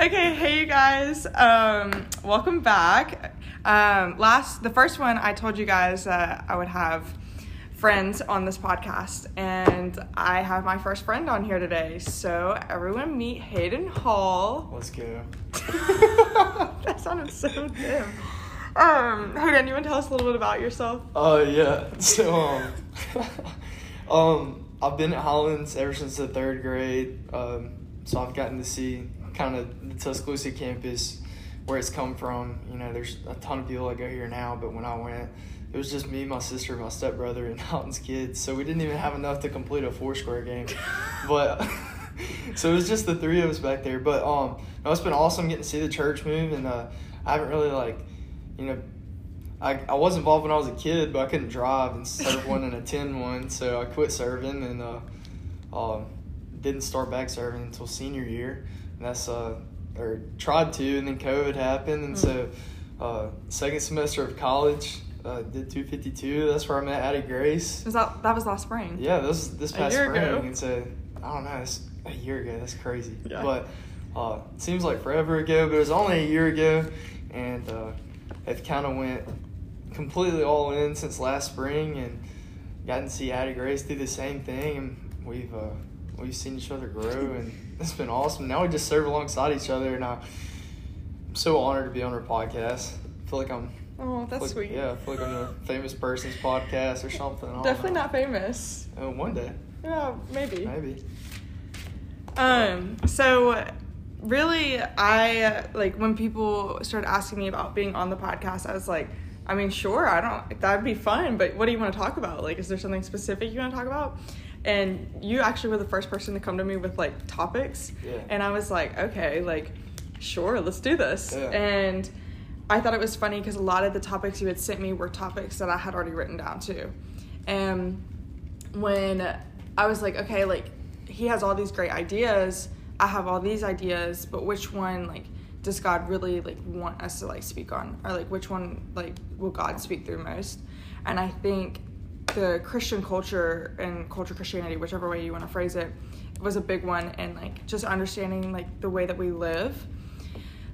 Okay, hey you guys. Um, welcome back. Um, last, the first one, I told you guys that I would have friends on this podcast, and I have my first friend on here today. So everyone, meet Haden Hall. Let's go. that sounded so dim. Um, Hayden, you want to tell us a little bit about yourself? Oh yeah. So um, um, I've been at Hollins ever since the third grade. Um, so I've gotten to see kind of the Tuscaloosa campus, where it's come from. You know, there's a ton of people that go here now, but when I went, it was just me, my sister, my stepbrother, and Houghton's kids. So we didn't even have enough to complete a four square game. but so it was just the three of us back there. But um, no, it's been awesome getting to see the church move, and uh, I haven't really like, you know. I, I was involved when I was a kid, but I couldn't drive and serve one and attend one, so I quit serving and uh, uh, didn't start back serving until senior year. And that's uh, or tried to, and then COVID happened, and so uh, second semester of college uh, did 252. That's where I met Addie Grace. Was that that was last spring? Yeah, this this A past year spring, ago. and so I don't know, it's a year ago. That's crazy. Yeah. But uh, it seems like forever ago, but it was only a year ago, and uh, it kind of went completely all in since last spring, and gotten to see Addie Grace do the same thing, and we've uh, we've seen each other grow, and it's been awesome. Now we just serve alongside each other, and I- I'm so honored to be on her podcast. I feel like I'm Oh, that's like- sweet. Yeah, I feel like I'm a famous person's podcast or something. Definitely know. not famous. Uh, one day, Yeah, maybe. maybe. Um, so really I like when people started asking me about being on the podcast, I was like, I mean, sure, I don't that'd be fun, but what do you want to talk about? Like is there something specific you want to talk about? And you actually were the first person to come to me with like topics. Yeah. And I was like, okay, like sure, let's do this. Yeah. And I thought it was funny because a lot of the topics you had sent me were topics that I had already written down too. And when I was like, okay, like he has all these great ideas, I have all these ideas, but which one like does God really like want us to like speak on, or like which one like will God speak through most? And I think the Christian culture and culture Christianity, whichever way you want to phrase it, was a big one, and like just understanding like the way that we live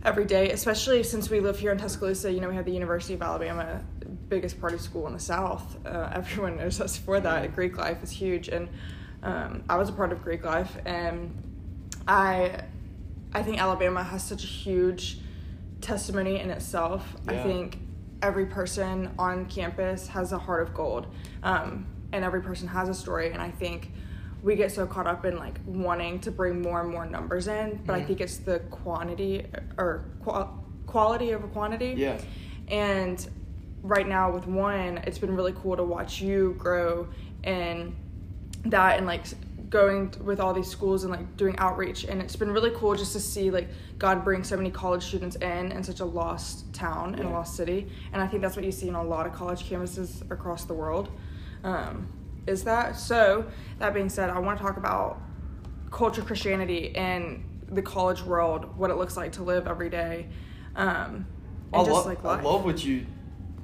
every day, especially since we live here in Tuscaloosa. You know, we have the University of Alabama, biggest party school in the South. Uh, everyone knows us for that. Greek life is huge, and um, I was a part of Greek life, and I, I think Alabama has such a huge testimony in itself. I think every person on campus has a heart of gold, um, and every person has a story, and I think we get so caught up in like wanting to bring more and more numbers in, but I Mhm. think it's the quantity or qual- quality over quantity. Yeah. And right now with one, it's been really cool to watch you grow in that and like going with all these schools and like doing outreach and it's been really cool just to see like God bring so many college students in in such a lost town and a Yeah. lost city and I think that's what you see in a lot of college campuses across the world um, is that so that being said I want to talk about culture Christianity and the college world what it looks like to live every day um, and I, just love, like I love what you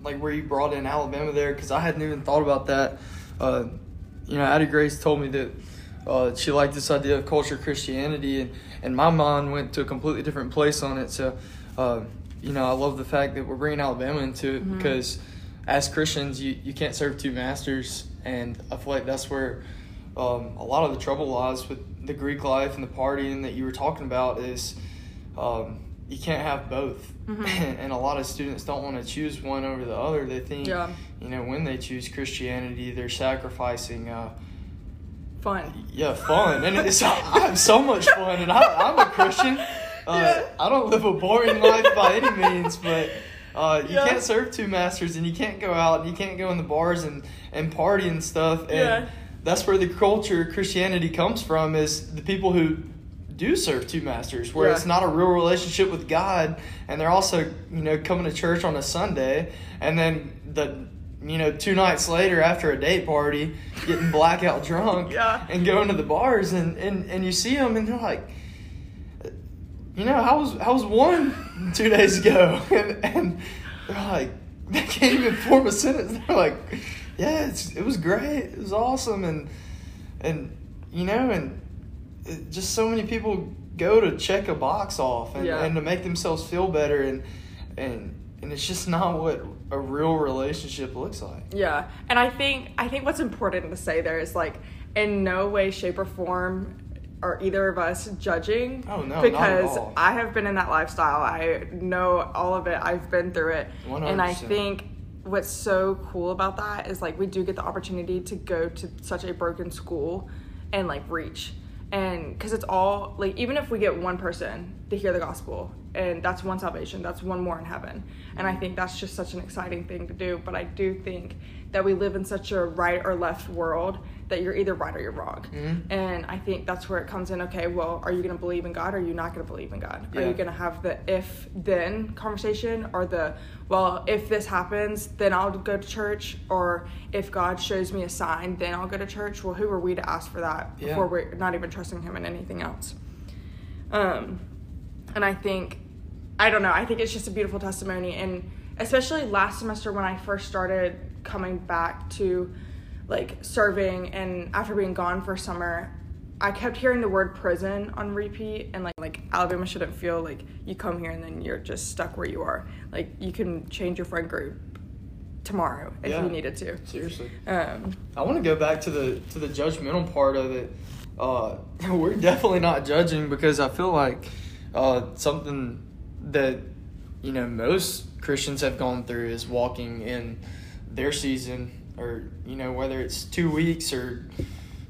like where you brought in Alabama there because I hadn't even thought about that. Uh, you know, Addie Grace told me that uh, she liked this idea of culture Christianity, and, and my mind went to a completely different place on it. So, uh, you know, I love the fact that we're bringing Alabama into it Mhm. because as Christians, you, you can't serve two masters, and I feel like that's where um, a lot of the trouble lies with the Greek life and the partying that you were talking about is um, you can't have both. Mhm. and a lot of students don't want to choose one over the other. They think, Yeah. you know, when they choose Christianity, they're sacrificing, uh, fun yeah, fun. And it's, I have so much fun, and I, I'm a Christian. Uh, Yeah. I don't live a boring life by any means, but uh, you Yeah. can't serve two masters, and you can't go out, and you can't go in the bars and, and party and stuff. And Yeah. that's where the culture Christianity comes from is the people who do serve two masters, where Yeah. it's not a real relationship with God, and they're also, you know, coming to church on a Sunday, and then the you know, two nights later after a date party, getting blackout drunk Yeah. and going to the bars, and, and, and you see them, and they're like, you know, I was I was one two days ago, and, and they're like, they can't even form a sentence. They're like, yeah, it's, it was great, it was awesome, and and you know, and it, just so many people go to check a box off and, Yeah. and to make themselves feel better and and and it's just not what a real relationship looks like. Yeah, and I think I think what's important to say there is like in no way, shape, or form are either of us judging. Oh, no, because. I have been in that lifestyle. I know all of it. I've been through it, and I think what's so cool about that is like we do get the opportunity to go to such a broken school and like reach and because it's all like even if we get one person to hear the gospel and that's one salvation that's one more in heaven. And i think that's just such an exciting thing to do but i do think that we live in such a right or left world that you're either right or you're wrong. Mhm. and i think that's where it comes in okay well are you going to believe in god or are you not going to believe in god? Are you going to have the if then conversation or the well if this happens then i'll go to church or if god shows me a sign then i'll go to church? Well who are we to ask for that Yeah. before we're not even trusting him in anything else? Um and i think i don't know i think it's just a beautiful testimony. And especially last semester when i first started coming back to like serving and after being gone for summer i kept hearing the word prison on repeat and like like alabama shouldn't feel like you come here and then you're just stuck where you are like you can change your friend group tomorrow if Yeah. you needed to Seriously. um I want to go back to the to the judgmental part of it. Uh, we're definitely not judging because I feel like uh, something that you know most Christians have gone through is walking in their season, or you know whether it's two weeks or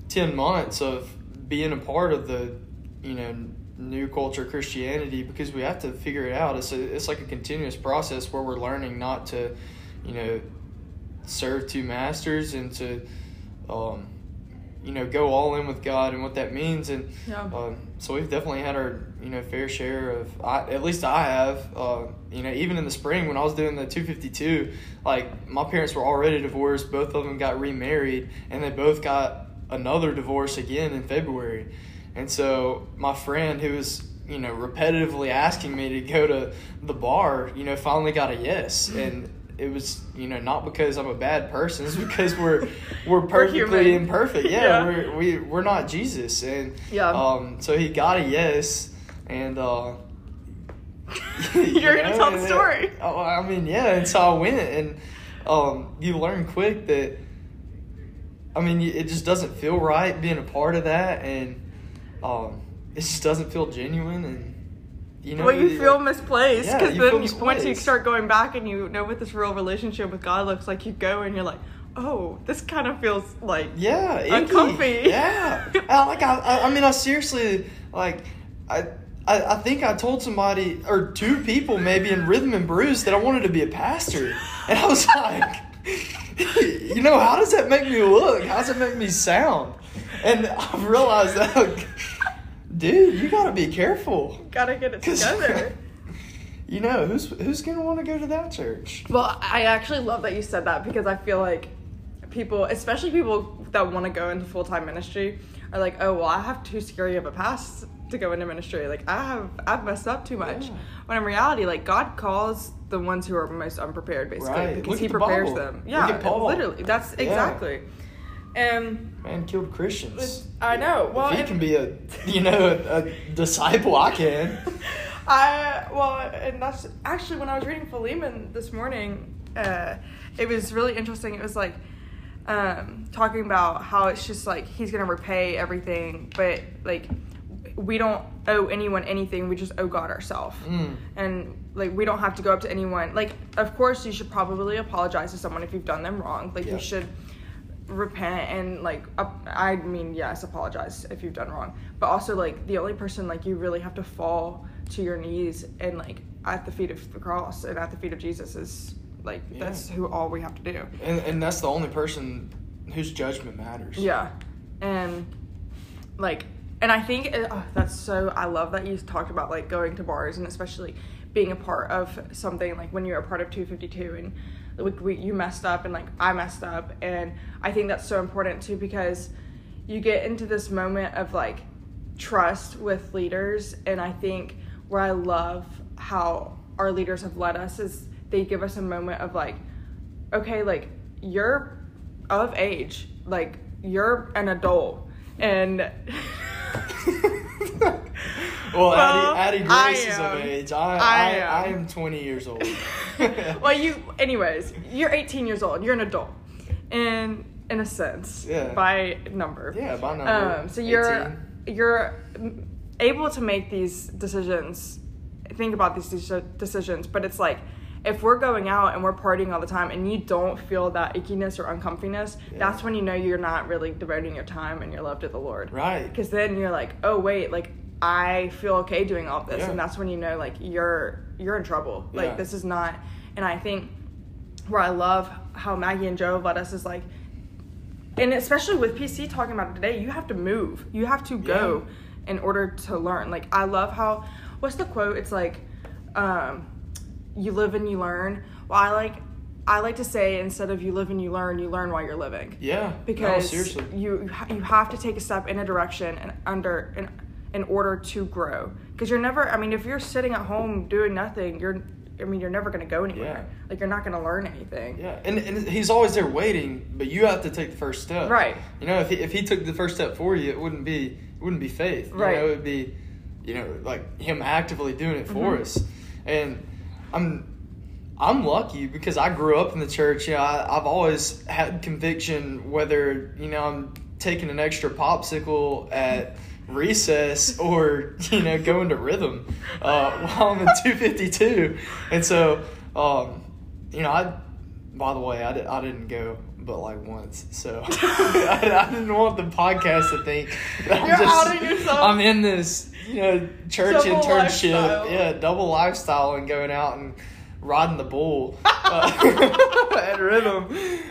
ten months of being a part of the you know new culture Christianity because we have to figure it out. It's a, it's like a continuous process where we're learning not to you know serve two masters and to um, you know go all in with God and what that means. And Yeah. um, so we've definitely had our you know fair share of I, at least I have uh, you know even in the spring when I was doing the 252 like my parents were already divorced. Both of them got remarried and they both got another divorce again in February. And so my friend who was you know repetitively asking me to go to the bar you know finally got a yes. And it was you know not because I'm a bad person it's because we're we're perfectly human. imperfect yeah, Yeah. we're we, we're not Jesus and Yeah. um so he got a yes and uh You're you gonna tell the and it- story. oh, I mean yeah and so I went and um you learn quick that I mean it just doesn't feel right being a part of that and um it just doesn't feel genuine and you know well, you feel misplaced because you then you- once you start going back and you know what this real relationship with God looks like, you go and you're like, oh, this kind of feels like Yeah. Uncomfy. Yeah, I, like I, I, I mean, I seriously like, I, I, I think I told somebody or two people maybe in Rhythm and Brews that I wanted to be a pastor, and I was like, you know, how does that make me look? How does it make me sound? And I've realized that, like, dude, you gotta be careful. gotta get it together. You know who's who's gonna want to go to that church? Well, I actually love that you said that because I feel like people, especially people that want to go into full time ministry, are like, oh well, I have too scary of a past to go into ministry. Like I have, I've messed up too much. Yeah. When in reality, like God calls the ones who are most unprepared, basically, Right. because Look He the prepares them. Yeah, literally, that's Yeah. And Man killed Christians. I know. Well, if he and- can be a, you know, a, a disciple, I can. I well, and that's actually when I was reading Philemon this morning. Uh, it was really interesting. It was like um, talking about how it's just like he's gonna repay everything, but like we don't owe anyone anything. We just owe God ourselves. Mm. And like we don't have to go up to anyone. Like of course you should probably apologize to someone if you've done them wrong. Like Yeah. you should repent and like ap- I mean yes apologize if you've done wrong but also like the only person like you really have to fall to your knees and like at the feet of the cross and at the feet of Jesus is like Yeah. that's who all we have to do And, and that's the only person whose judgment matters. yeah and like and I think it, oh, that's so I love that you talked about like going to bars and especially being a part of something like when you're a part of 252 and like we, you messed up and like I messed up. And I think that's so important too because you get into this moment of like trust with leaders. And I think where I love how our leaders have led us is they give us a moment of like okay like you're of age. Like you're an adult. And Well, Well, Addie, Addie Grace is of age. I, I am. I am 20 years old. well, you, anyways, you're 18 years old. You're an adult, in in a sense, Yeah. by number. Yeah, by number. Um, so you're 18. you're able to make these decisions, think about these deci- decisions, but it's like if we're going out and we're partying all the time and you don't feel that ickiness or uncomfiness, Yeah. that's when you know you're not really devoting your time and your love to the Lord. Right. Because then you're like, oh wait, like I feel okay doing all this, Yeah. and that's when you know like you're you're in trouble. Yeah. Like this is not. And I think where I love how Maggie and Joe let us is like, and especially with PC talking about it today, you have to move. You have to go in order to learn. Like I love how what's the quote? It's like, um, you live and you learn. Well, I like I like to say instead of you live and you learn, you learn while you're living Yeah. because no, seriously. you you have to take a step in a direction and under in in order to grow because you're never I mean if you're sitting at home doing nothing you're I mean you're never going to go anywhere like you're not going to learn anything Yeah, and, and he's always there waiting, but you have to take the first step. Right. You know, if he, if he took the first step for you, it wouldn't be it wouldn't be faith. You Right. know, it would be, you know, like him actively doing it for Mhm. us. And I'm I'm lucky because I grew up in the church. You know, I, I've always had conviction whether you know I'm taking an extra popsicle at recess or you know going to rhythm uh, while I'm in 252, and so um, you know I. By the way, I, di- I didn't go but like once, so I, I didn't want the podcast to think that I'm You're just outing yourself. I'm in this you know church Double internship, lifestyle. yeah, double lifestyle, and going out and riding the bull uh, at rhythm.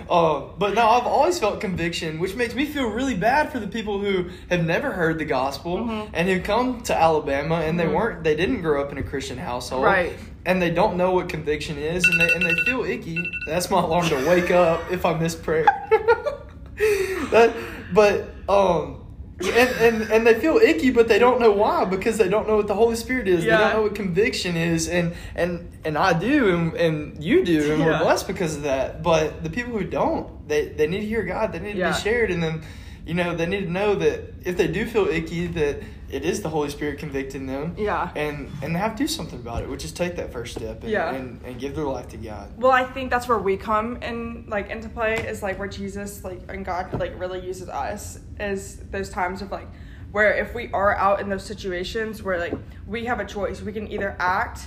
Um, but no, I've always felt conviction, which makes me feel really bad for the people who have never heard the gospel Mhm. and who come to Alabama and they Mhm. weren't, they didn't grow up in a Christian household, Right. And they don't know what conviction is, and they and they feel icky. That's my alarm to wake up if I miss prayer. that, but um. And, and and they feel icky, but they don't know why because they don't know what the Holy Spirit is. They Yeah. don't know what conviction is, and and and I do, and, and you do, and we're blessed because of that. But the people who don't, they they need to hear God. They need to be shared, and then you know they need to know that if they do feel icky, that it is the Holy Spirit convicting them. Yeah. And and they have to do something about it, which is take that first step and Yeah. and, and give their life to God. Well, I think that's where we come in, like into play is like where Jesus, like and God, like really uses us is those times of like where if we are out in those situations where like we have a choice, we can either act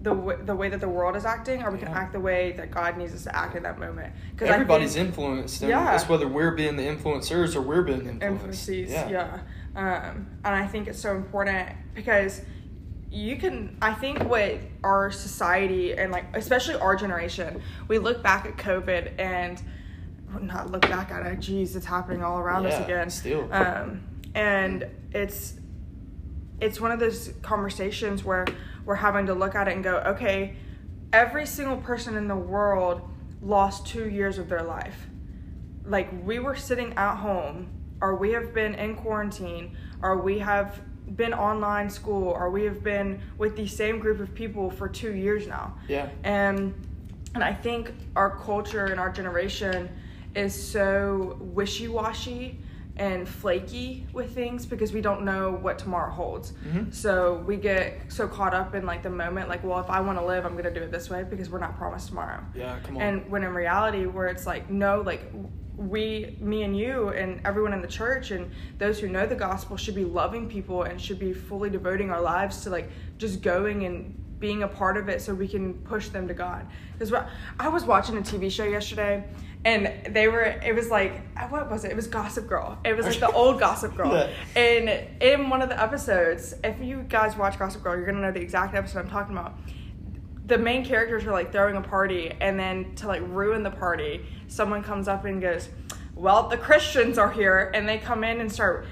the w- the way that the world is acting, or we can Yeah. act the way that God needs us to act in that moment. Because Everybody's influenced, and Yeah. it's whether we're being the influencers or we're being influenced. influences. Yeah. Um, and I think it's so important because you can, I think what our society and like, especially our generation, we look back at COVID and not look back at it. Jeez, it's happening all around us again. still. Um, and it's, it's one of those conversations where we're having to look at it and go, okay, every single person in the world lost two years of their life like we were sitting at home or we have been in quarantine or we have been online school or we have been with the same group of people for two years now Yeah. and and i think our culture and our generation is so wishy-washy and flaky with things because we don't know what tomorrow holds Mhm. so we get so caught up in like the moment like well if i want to live i'm to do it this way because we're not promised tomorrow Yeah, come on. and when in reality where it's like no like we me and you and everyone in the church and those who know the gospel should be loving people and should be fully devoting our lives to like just going and being a part of it so we can push them to god. Because i was watching a tv show yesterday and they were it was like uh, what was it? It was gossip girl. It was like the old gossip girl. Yeah. and in one of the episodes if you guys watch gossip girl you're gonna know the exact episode i'm talking about. The main characters are like throwing a party and then to like ruin the party someone comes up and goes well the christians are here and they come in and start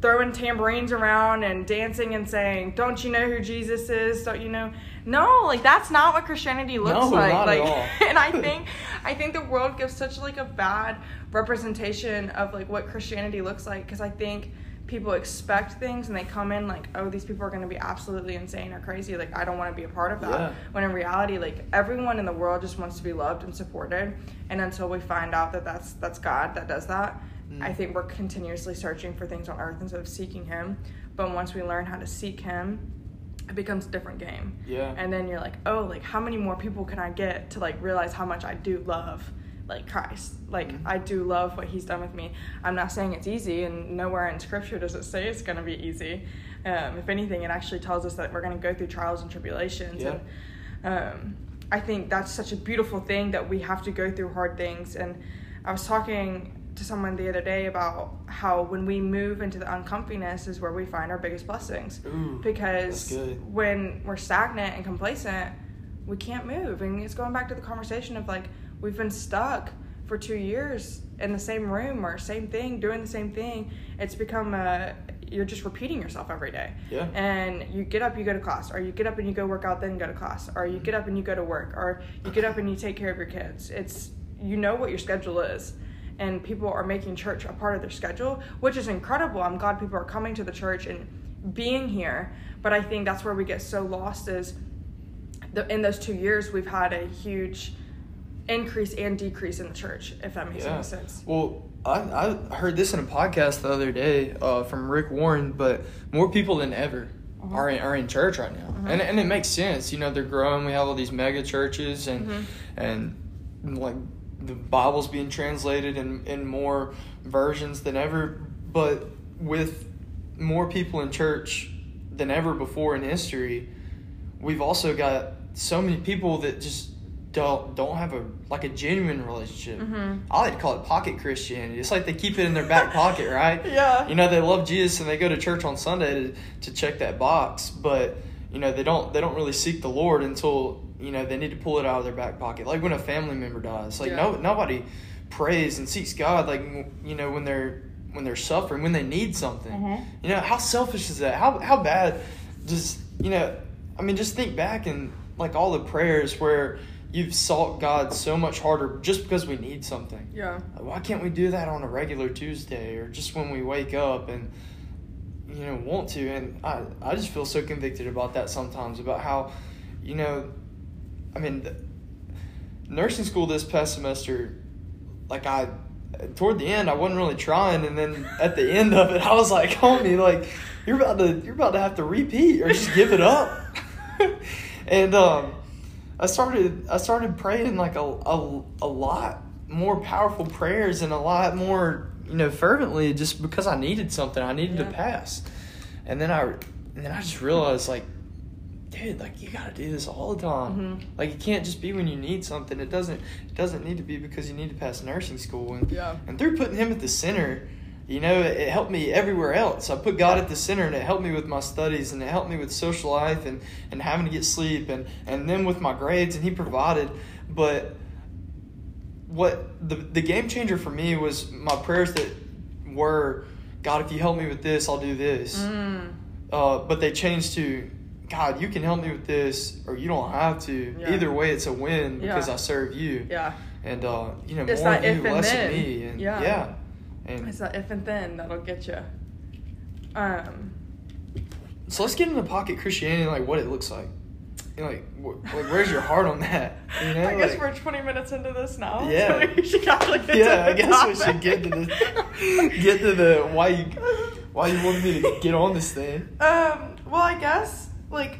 throwing tambourines around and dancing and saying don't you know who jesus is? Don't you know? No like that's not what christianity looks No, like. not at like all. and i think i think the world gives such like a bad representation of like what christianity looks like because i think people expect things and they come in like oh these people are going to be absolutely insane or crazy. Like i don't want to be a part of that. Yeah. when in reality like everyone in the world just wants to be loved and supported. And until we find out that that's that's god that does that Mm. i think we're continuously searching for things on earth instead of seeking him but once we learn how to seek him it becomes a different game Yeah. and then you're like oh like how many more people can i get to like realize how much i do love like christ like Mhm. i do love what he's done with me i'm not saying it's easy and nowhere in scripture does it say it's going to be easy um, if anything it actually tells us that we're going to go through trials and tribulations Yeah. and um, i think that's such a beautiful thing that we have to go through hard things and i was talking to someone the other day about how when we move into the uncomfiness is where we find our biggest blessings Ooh, because when we're stagnant and complacent, we can't move. And it's going back to the conversation of like we've been stuck for two years in the same room or same thing, doing the same thing. It's become a you're just repeating yourself every day. Yeah. And you get up, you go to class, or you get up and you go work out, then go to class, or you get up and you go to work, or you get up and you take care of your kids. It's you know what your schedule is. And people are making church a part of their schedule, which is incredible. I'm glad people are coming to the church and being here. But I think that's where we get so lost is the, in those two years we've had a huge increase and decrease in the church, if that makes Yeah. any sense. Well, I, I heard this in a podcast the other day uh, from Rick Warren, but more people than ever Uh-huh. are, in, are in church right now. Uh-huh. And, and it makes sense. You know, they're growing. We have all these mega churches and, Mhm. and like the Bible's being translated in, in more versions than ever. But with more people in church than ever before in history, we've also got so many people that just don't don't have a like a genuine relationship. Mhm. I like to call it pocket Christianity. It's like they keep it in their back pocket, right? Yeah. You know, they love Jesus and they go to church on Sunday to, to check that box, but you know they don't they don't really seek the Lord until you know they need to pull it out of their back pocket. Like when a family member dies, like no nobody prays and seeks God like you know when they're when they're suffering when they need something. Mhm. You know how selfish is that? How how bad does you know? I mean, just think back and like all the prayers where you've sought God so much harder just because we need something. Yeah. Why can't we do that on a regular Tuesday or just when we wake up and you know want to? And I I just feel so convicted about that sometimes about how you know I mean the, nursing school this past semester like I toward the end I wasn't really trying and then at the end of it I was like homie like you're about to you're about to have to repeat or just give it up and um I started I started praying like a, a, a lot more powerful prayers and a lot more you know fervently just because I needed something I needed Yeah. to pass and then I and then I just realized like dude like you gotta do this all the time Mhm. like it can't just be when you need something it doesn't it doesn't need to be because you need to pass nursing school and Yeah. and through putting him at the center you know it, it helped me everywhere else i put god at the center and it helped me with my studies and it helped me with social life and and having to get sleep and and then with my grades and he provided but what the the game changer for me was my prayers that were god if you help me with this i'll do this Mm. uh, but they changed to God, you can help me with this, or you don't have to. Yeah. Either way, it's a win because Yeah. I serve you. Yeah. And uh, you know, It's more of you, less then. of me. And Yeah. yeah. And It's that if and then that'll get you. Um. so let's get into pocket Christianity, like what it looks like. You know, like, wh- like where's your heart on that? You know, I guess like- we're 20 minutes into this now. Yeah. So we should probably get yeah, to I the guess we should get to the get to the why you why you wanted me to get on this thing. Um, well, I guess like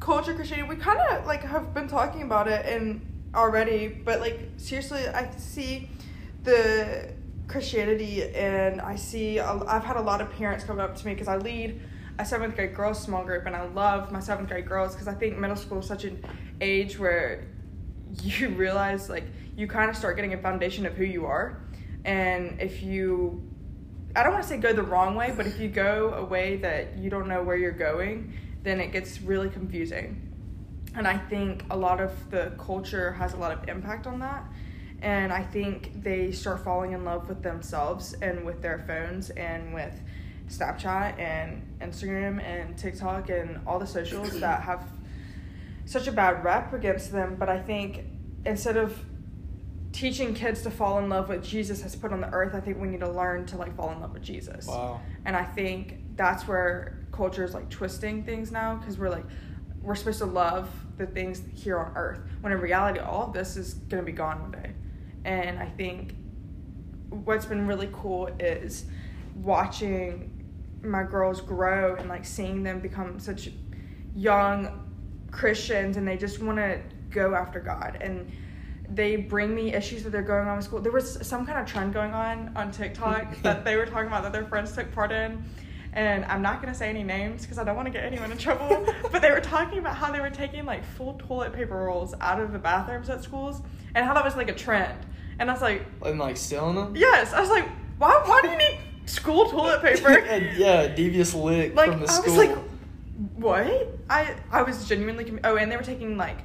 culture Christianity, we kind of like have been talking about it and already, but like seriously, I see the Christianity and I see I've had a lot of parents come up to me because I lead a seventh grade girls small group and I love my seventh grade girls because I think middle school is such an age where you realize like you kind of start getting a foundation of who you are. And if you I don't want to say go the wrong way, but if you go a way that you don't know where you're going, then it gets really confusing. And I think a lot of the culture has a lot of impact on that. And I think they start falling in love with themselves and with their phones and with Snapchat and Instagram and TikTok and all the socials that have such a bad rep against them. But I think instead of teaching kids to fall in love with Jesus has put on the earth, I think we need to learn to like fall in love with Jesus. Wow. And I think that's where culture is like twisting things now because we're like we're supposed to love the things here on earth when in reality all of this is going to be gone one day. And I think what's been really cool is watching my girls grow and like seeing them become such young Christians and they just want to go after God and they bring me issues that they're going on in school. There was some kind of trend going on on TikTok that they were talking about that their friends took part in. And I'm not gonna say any names because I don't want to get anyone in trouble. but they were talking about how they were taking like full toilet paper rolls out of the bathrooms at schools and how that was like a trend. And I was like, And like stealing them. yes. I was like, why? Why do you need school toilet paper? And, yeah, devious lick like from the I school. was like, what? I I was genuinely com- oh, and they were taking like,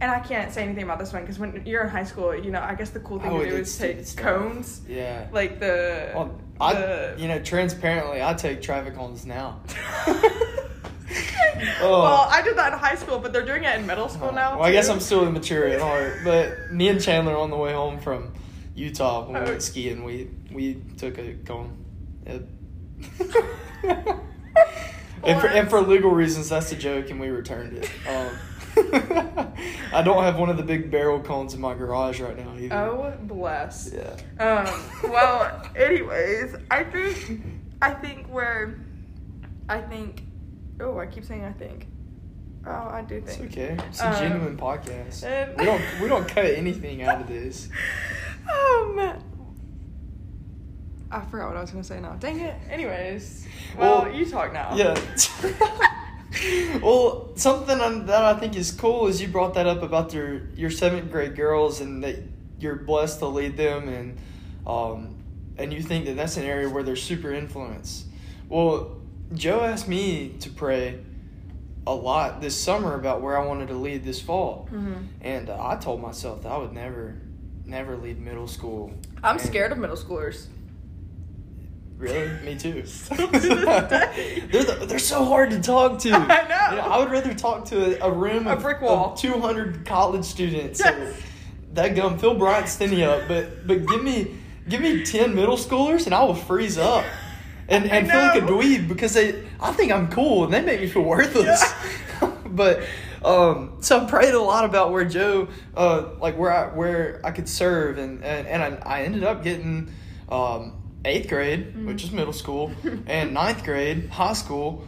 and I can't say anything about this one because when you're in high school, you know, I guess the cool thing Oh, to do is take cones, yeah. like the. Well, I, the- you know, transparently, I take traffic cones now. Well, I did that in high school, but they're doing it in middle school now. Oh. Well, I guess. I'm still immature at heart, but me and Chandler on the way home from Utah when we Oh. went skiing, we we took a cone. Yep. and, for, and for legal reasons, that's a joke, and we returned it. Um, I don't have one of the big barrel cones in my garage right now either. Oh bless. Yeah. Um, well, anyways, I think I think where I think oh, I keep saying I think. Oh, I do It's think. okay. It's a Um, genuine podcast. and- we don't we don't cut anything out of this. Um I forgot what I was gonna say now. Dang it. Anyways. Well, Well, you talk now. Yeah. well, something that I think is cool is you brought that up about your your seventh grade girls and that you're blessed to lead them and um and you think that that's an area where they're super influenced. Well, Joe asked me to pray a lot this summer about where I wanted to lead this fall, hmm and uh, I told myself that I would never, never lead middle school. I'm And- scared of middle schoolers. Really? Me too. Still to this day. they're, the, they're so hard to talk to. I know. You I would rather talk to a, a room A of, brick wall. of 200 college students. Yes. That gum, Phil Bryant standing up, but but give me give me 10 middle schoolers and I will freeze up. And, and feel like a know. dweeb because they I think I'm cool and they make me feel worthless. but um, so I prayed a lot about where Joe, uh, like where I where I could serve, and and, and I, I ended up getting um, eighth grade, Mm. which is middle school, and ninth grade, high school,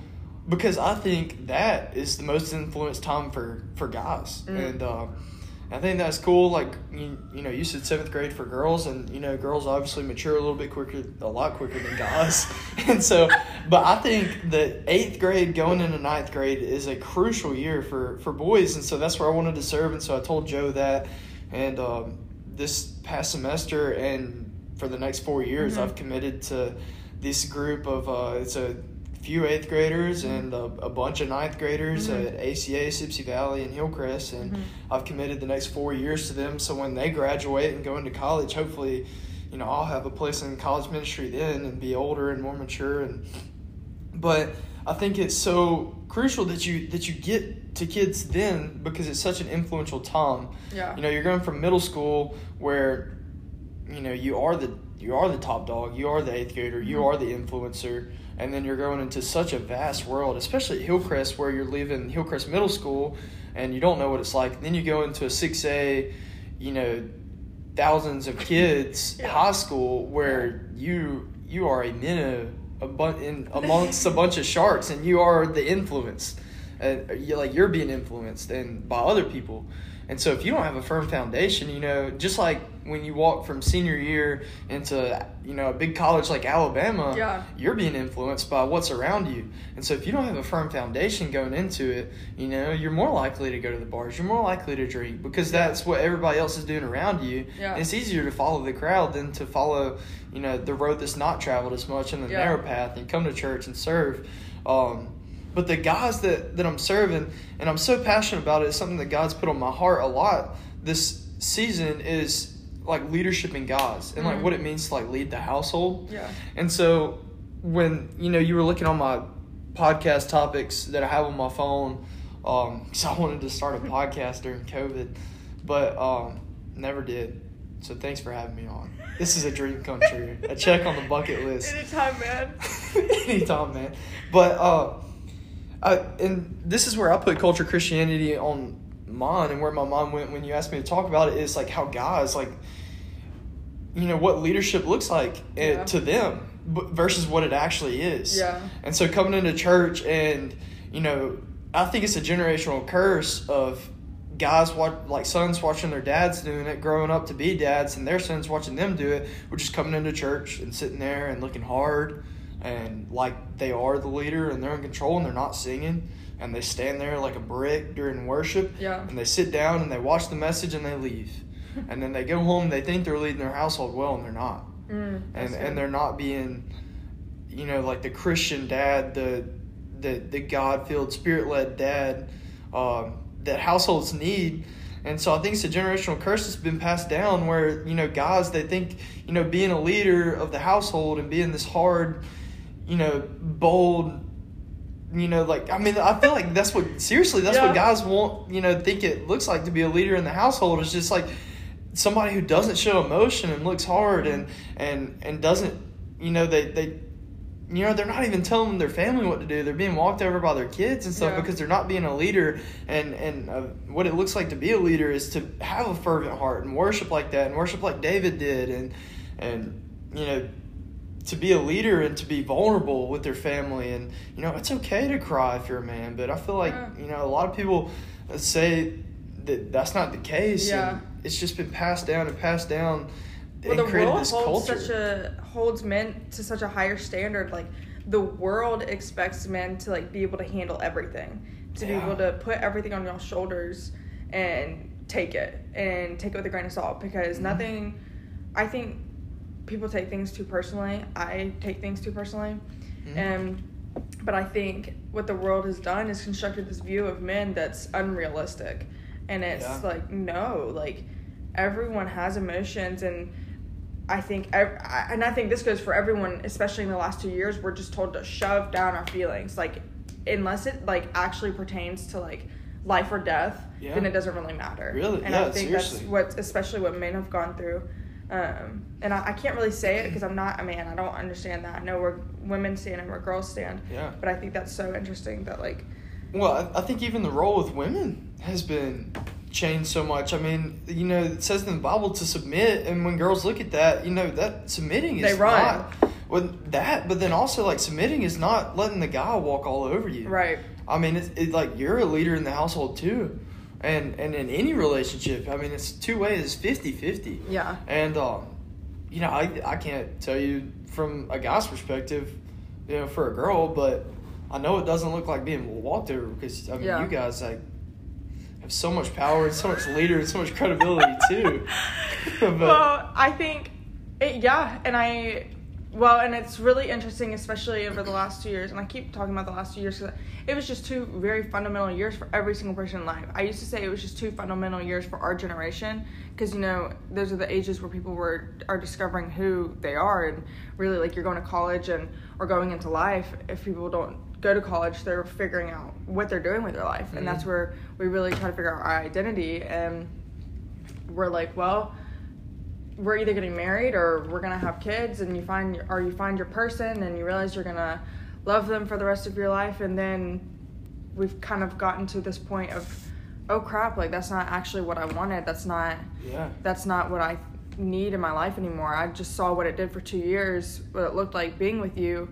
because I think that is the most influenced time for for guys, Mm. and uh, I think that's cool. Like you, you know, you said seventh grade for girls, and you know, girls obviously mature a little bit quicker, a lot quicker than guys, and so. But I think that eighth grade going into ninth grade is a crucial year for for boys, and so that's where I wanted to serve, and so I told Joe that, and um, this past semester and for the next four years, Mhm. I've committed to this group of uh, it's a few eighth graders and a, a bunch of ninth graders Mhm. at ACA, Sipsey Valley, and Hillcrest, and Mhm. I've committed the next four years to them. So when they graduate and go into college, hopefully, you know, I'll have a place in college ministry then and be older and more mature. And but I think it's so crucial that you that you get to kids then because it's such an influential time. Yeah. You know, you're going from middle school where you know you are the you are the top dog, you are the eighth grader, you mm-hmm. are the influencer, and then you're going into such a vast world, especially at Hillcrest where you're leaving Hillcrest Middle School and you don't know what it's like. Then you go into a six A, you know, thousands of kids Yeah. high school where you you are a minnow a bun- in amongst a bunch of sharks and you are the influence and uh, you're like you're being influenced and by other people and so if you don't have a firm foundation you know just like when you walk from senior year into you know a big college like alabama Yeah. you're being influenced by what's around you and so if you don't have a firm foundation going into it you know you're more likely to go to the bars you're more likely to drink because that's what everybody else is doing around you Yeah. It's easier to follow the crowd than to follow you know the road that's not traveled as much and the Yeah. narrow path and come to church and serve um, but the guys that, that i'm serving and i'm so passionate about it it's something that god's put on my heart a lot this season is like leadership in guys and like Mhm. what it means to like lead the household Yeah. and so when you know you were looking on my podcast topics that I have on my phone, um, so I wanted to start a podcast during COVID, but um, never did. So thanks for having me on. This is a dream come true. A check on the bucket list. Anytime, man. Anytime, man. But uh, I, and this is where I put culture Christianity on mine, and where my mind went when you asked me to talk about it is like how guys like, you know, what leadership looks like eh, Yeah. to them, versus what it actually is. Yeah. And so coming into church and you know, I think it's a generational curse of guys watch like sons watching their dads doing it, growing up to be dads, and their sons watching them do it, which is coming into church and sitting there and looking hard and like they are the leader and they're in control and they're not singing and they stand there like a brick during worship Yeah. and they sit down and they watch the message and they leave. And then they go home they think they're leading their household well and they're not. Mm, and and they're not being you know like the christian dad the the, the god-filled spirit-led dad um, that households need. And so i think it's a generational curse that's been passed down where you know guys they think you know being a leader of the household and being this hard you know bold you know like i mean i feel like that's what seriously that's Yeah. what guys want you know think it looks like to be a leader in the household is just like somebody who doesn't show emotion and looks hard and and and doesn't you know they they you know they're not even telling their family what to do they're being walked over by their kids and stuff Yeah. because they're not being a leader and and uh, what it looks like to be a leader is to have a fervent heart and worship like that and worship like david did and and you know to be a leader and to be vulnerable with their family and you know it's okay to cry if you're a man but i feel like you know a lot of people say that that's not the case Yeah. and it's just been passed down and passed down well, and the created world this holds culture such a holds men to such a higher standard. Like the world expects men to like be able to handle everything, to Yeah. be able to put everything on your shoulders and take it and take it with a grain of salt because Mhm. nothing. I think people take things too personally. I take things too personally, Mhm. and but I think what the world has done is constructed this view of men that's unrealistic, and it's Yeah. like no, like everyone has emotions and. I think, ev- I- and I think this goes for everyone, especially in the last two years. We're just told to shove down our feelings, like unless it like actually pertains to like life or death, Yeah. then it doesn't really matter. Really? and Yeah, I think seriously. that's what, especially what men have gone through. Um, and I, I can't really say it because I'm not a man. I don't understand that. I know where women stand and where girls stand. Yeah. But I think that's so interesting that like, Well, I, I think even the role with women has been changed so much. I mean, you know, it says in the Bible to submit, and when girls look at that, you know, that submitting is They run. not with that. But then also, like, submitting is not letting the guy walk all over you. right? I mean, it's, it's like you're a leader in the household too, and and in any relationship, I mean, it's two ways, 50-50. Yeah. And um, you know, I I can't tell you from a guy's perspective, you know, for a girl, but I know it doesn't look like being walked over because I mean, Yeah. you guys like have so much power and so much leader and so much credibility too. but well, I think, it, yeah, and I, well, and it's really interesting, especially over the last two years. And I keep talking about the last two years because it was just two very fundamental years for every single person in life. I used to say it was just two fundamental years for our generation because you know those are the ages where people were are discovering who they are and really like you're going to college and or going into life. If people don't go to college, they're figuring out what they're doing with their life, and mm-hmm. that's where we really try to figure out our identity and we're like, well, we're either getting married or we're gonna have kids, and you find or you find your person, and you realize you're gonna love them for the rest of your life, and then we've kind of gotten to this point of, oh crap, like that's not actually what I wanted. That's not yeah, that's not what I need in my life anymore. I just saw what it did for two years, what it looked like being with you,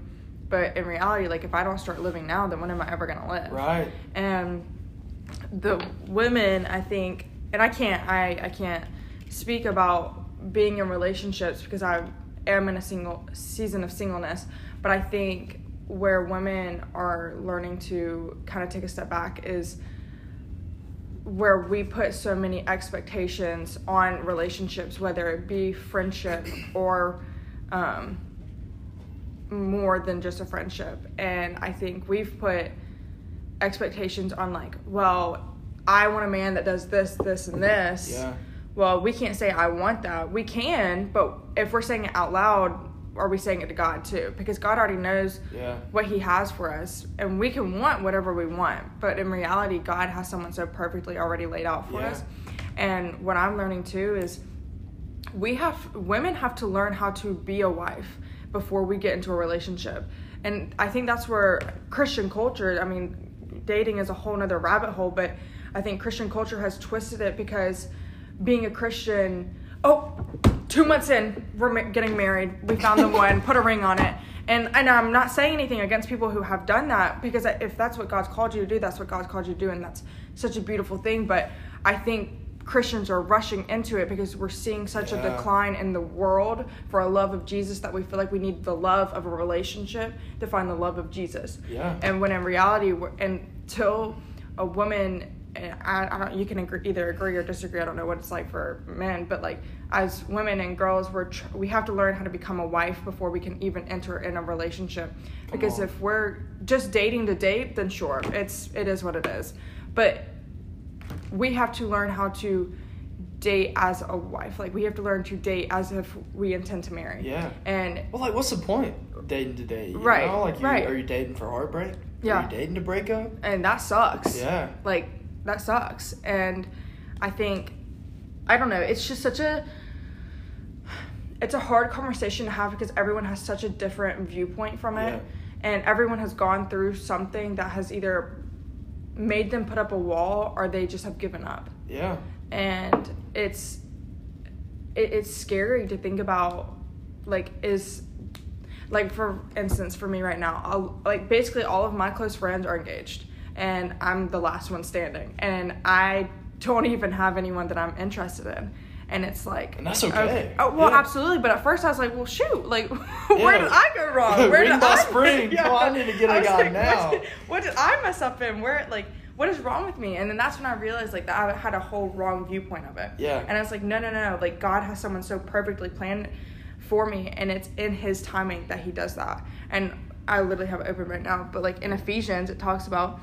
but in reality, like if I don't start living now, then when am I ever gonna live? right, and the women i think and i can't i i can't speak about being in relationships because i am in a single season of singleness but i think where women are learning to kind of take a step back is where we put so many expectations on relationships whether it be friendship or um, more than just a friendship and i think we've put expectations on like, well, I want a man that does this, this, and this. yeah, Well, we can't say I want that. We can, but if we're saying it out loud, are we saying it to God too? Because God already knows yeah, what He has for us, and we can want whatever we want. But in reality, God has someone so perfectly already laid out for Yeah. us. And what I'm learning too is we have women have to learn how to be a wife before we get into a relationship. And I think that's where Christian culture, I mean, dating is a whole nother rabbit hole, but I think Christian culture has twisted it because being a Christian, oh, two months in, we're getting married. We found the one, put a ring on it. And, and I'm not saying anything against people who have done that because if that's what God's called you to do, that's what God's called you to do, and that's such a beautiful thing. But I think Christians are rushing into it because we're seeing such a decline in the world for a love of Jesus that we feel like we need the love of a relationship to find the love of Jesus. Yeah. And when in reality, until a woman, I, I don't, you can agree, either agree or disagree. I don't know what it's like for men, but like as women and girls, we're tr- we have to learn how to become a wife before we can even enter in a relationship. because on. if we're just dating to date, then sure, it's it is what it is. But we have to learn how to date as a wife. Like we have to learn to date as if we intend to marry. Yeah. And Well, like, what's the point dating to date? You Right, Know? Like, you, right. are you dating for heartbreak? Yeah. Are you dating to break up? and that sucks. Yeah. Like that sucks. And I think I don't know, it's just such a it's a hard conversation to have because everyone has such a different viewpoint from it. Yeah. And everyone has gone through something that has either made them put up a wall or they just have given up. Yeah. And it's it, it's scary to think about like is like for instance for me right now I'll, like basically all of my close friends are engaged and i'm the last one standing and i don't even have anyone that i'm interested in and it's like And that's okay. oh well Yeah. absolutely but at first i was like well shoot like where Yeah. did i go wrong where Ring did I, spring. Come on, I need to get a guy like, now. what did, what did i mess up in where like what is wrong with me and then that's when i realized like that i had a whole wrong viewpoint of it Yeah. and I was like, no, no, no, no. Like God has someone so perfectly planned for me, and it's in His timing that He does that. And I literally have it open right now. But like in Ephesians, it talks about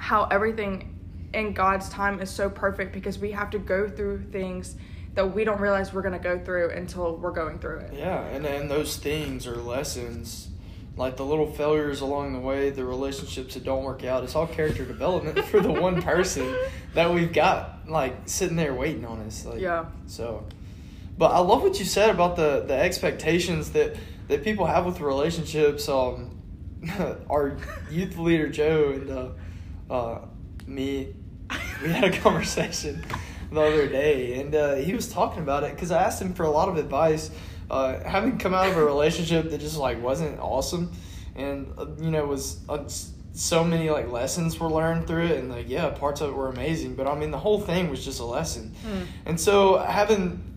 how everything in God's time is so perfect because we have to go through things that we don't realize we're gonna go through until we're going through it. Yeah, and and those things are lessons, like the little failures along the way, the relationships that don't work out. It's all character development for the one person that we've got like sitting there waiting on us. Like, Yeah. So, but I love what you said about the the expectations that that people have with relationships. Um, our youth leader Joe and uh, uh, me, we had a conversation the other day, and uh, he was talking about it because I asked him for a lot of advice. Uh, having come out of a relationship that just like wasn't awesome, and uh, you know was uh, so many like lessons were learned through it, and like yeah, parts of it were amazing, but I mean the whole thing was just a lesson. Mm. And so having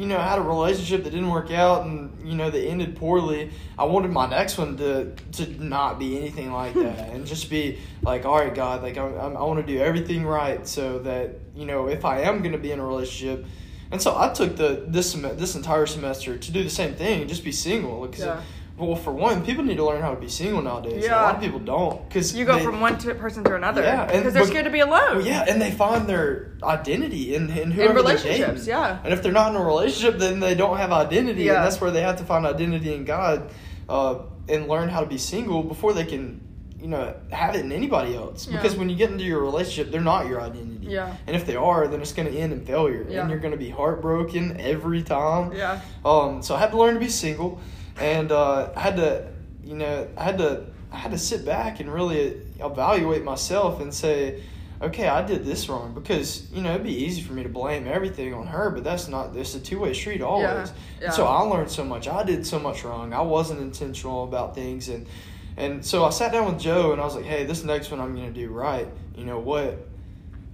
you know had a relationship that didn't work out and you know that ended poorly, I wanted my next one to to not be anything like hmm. that and just be like all right God, like I I, want to do everything right so that you know if I am going to be in a relationship. And so I took the this sem- this entire semester to do the same thing, just be single. Because, Yeah. Well, for one, people need to learn how to be single nowadays. Yeah. A lot of people don't. Because You go from one to person to another Yeah, because they're but- scared to be alone. well, yeah, and they find their identity in, in whoever In relationships, yeah. And if they're not in a relationship, then they don't have identity, Yeah. and that's where they have to find identity in God, uh, and learn how to be single before they can, you know, have it in anybody else. Yeah. Because when you get into your relationship, they're not your identity. Yeah. And if they are, then it's going to end in failure, Yeah. and you're going to be heartbroken every time. Yeah. Um, so I had to learn to be single, and uh, I had to, you know, I had to, I had to sit back and really evaluate myself and say, okay, I did this wrong because you know it'd be easy for me to blame everything on her, but that's not. It's a two way street always. Yeah, yeah. And so I learned so much. I did so much wrong. I wasn't intentional about things, and and so I sat down with Joe and I was like, hey, this next one I'm gonna do right. You know what?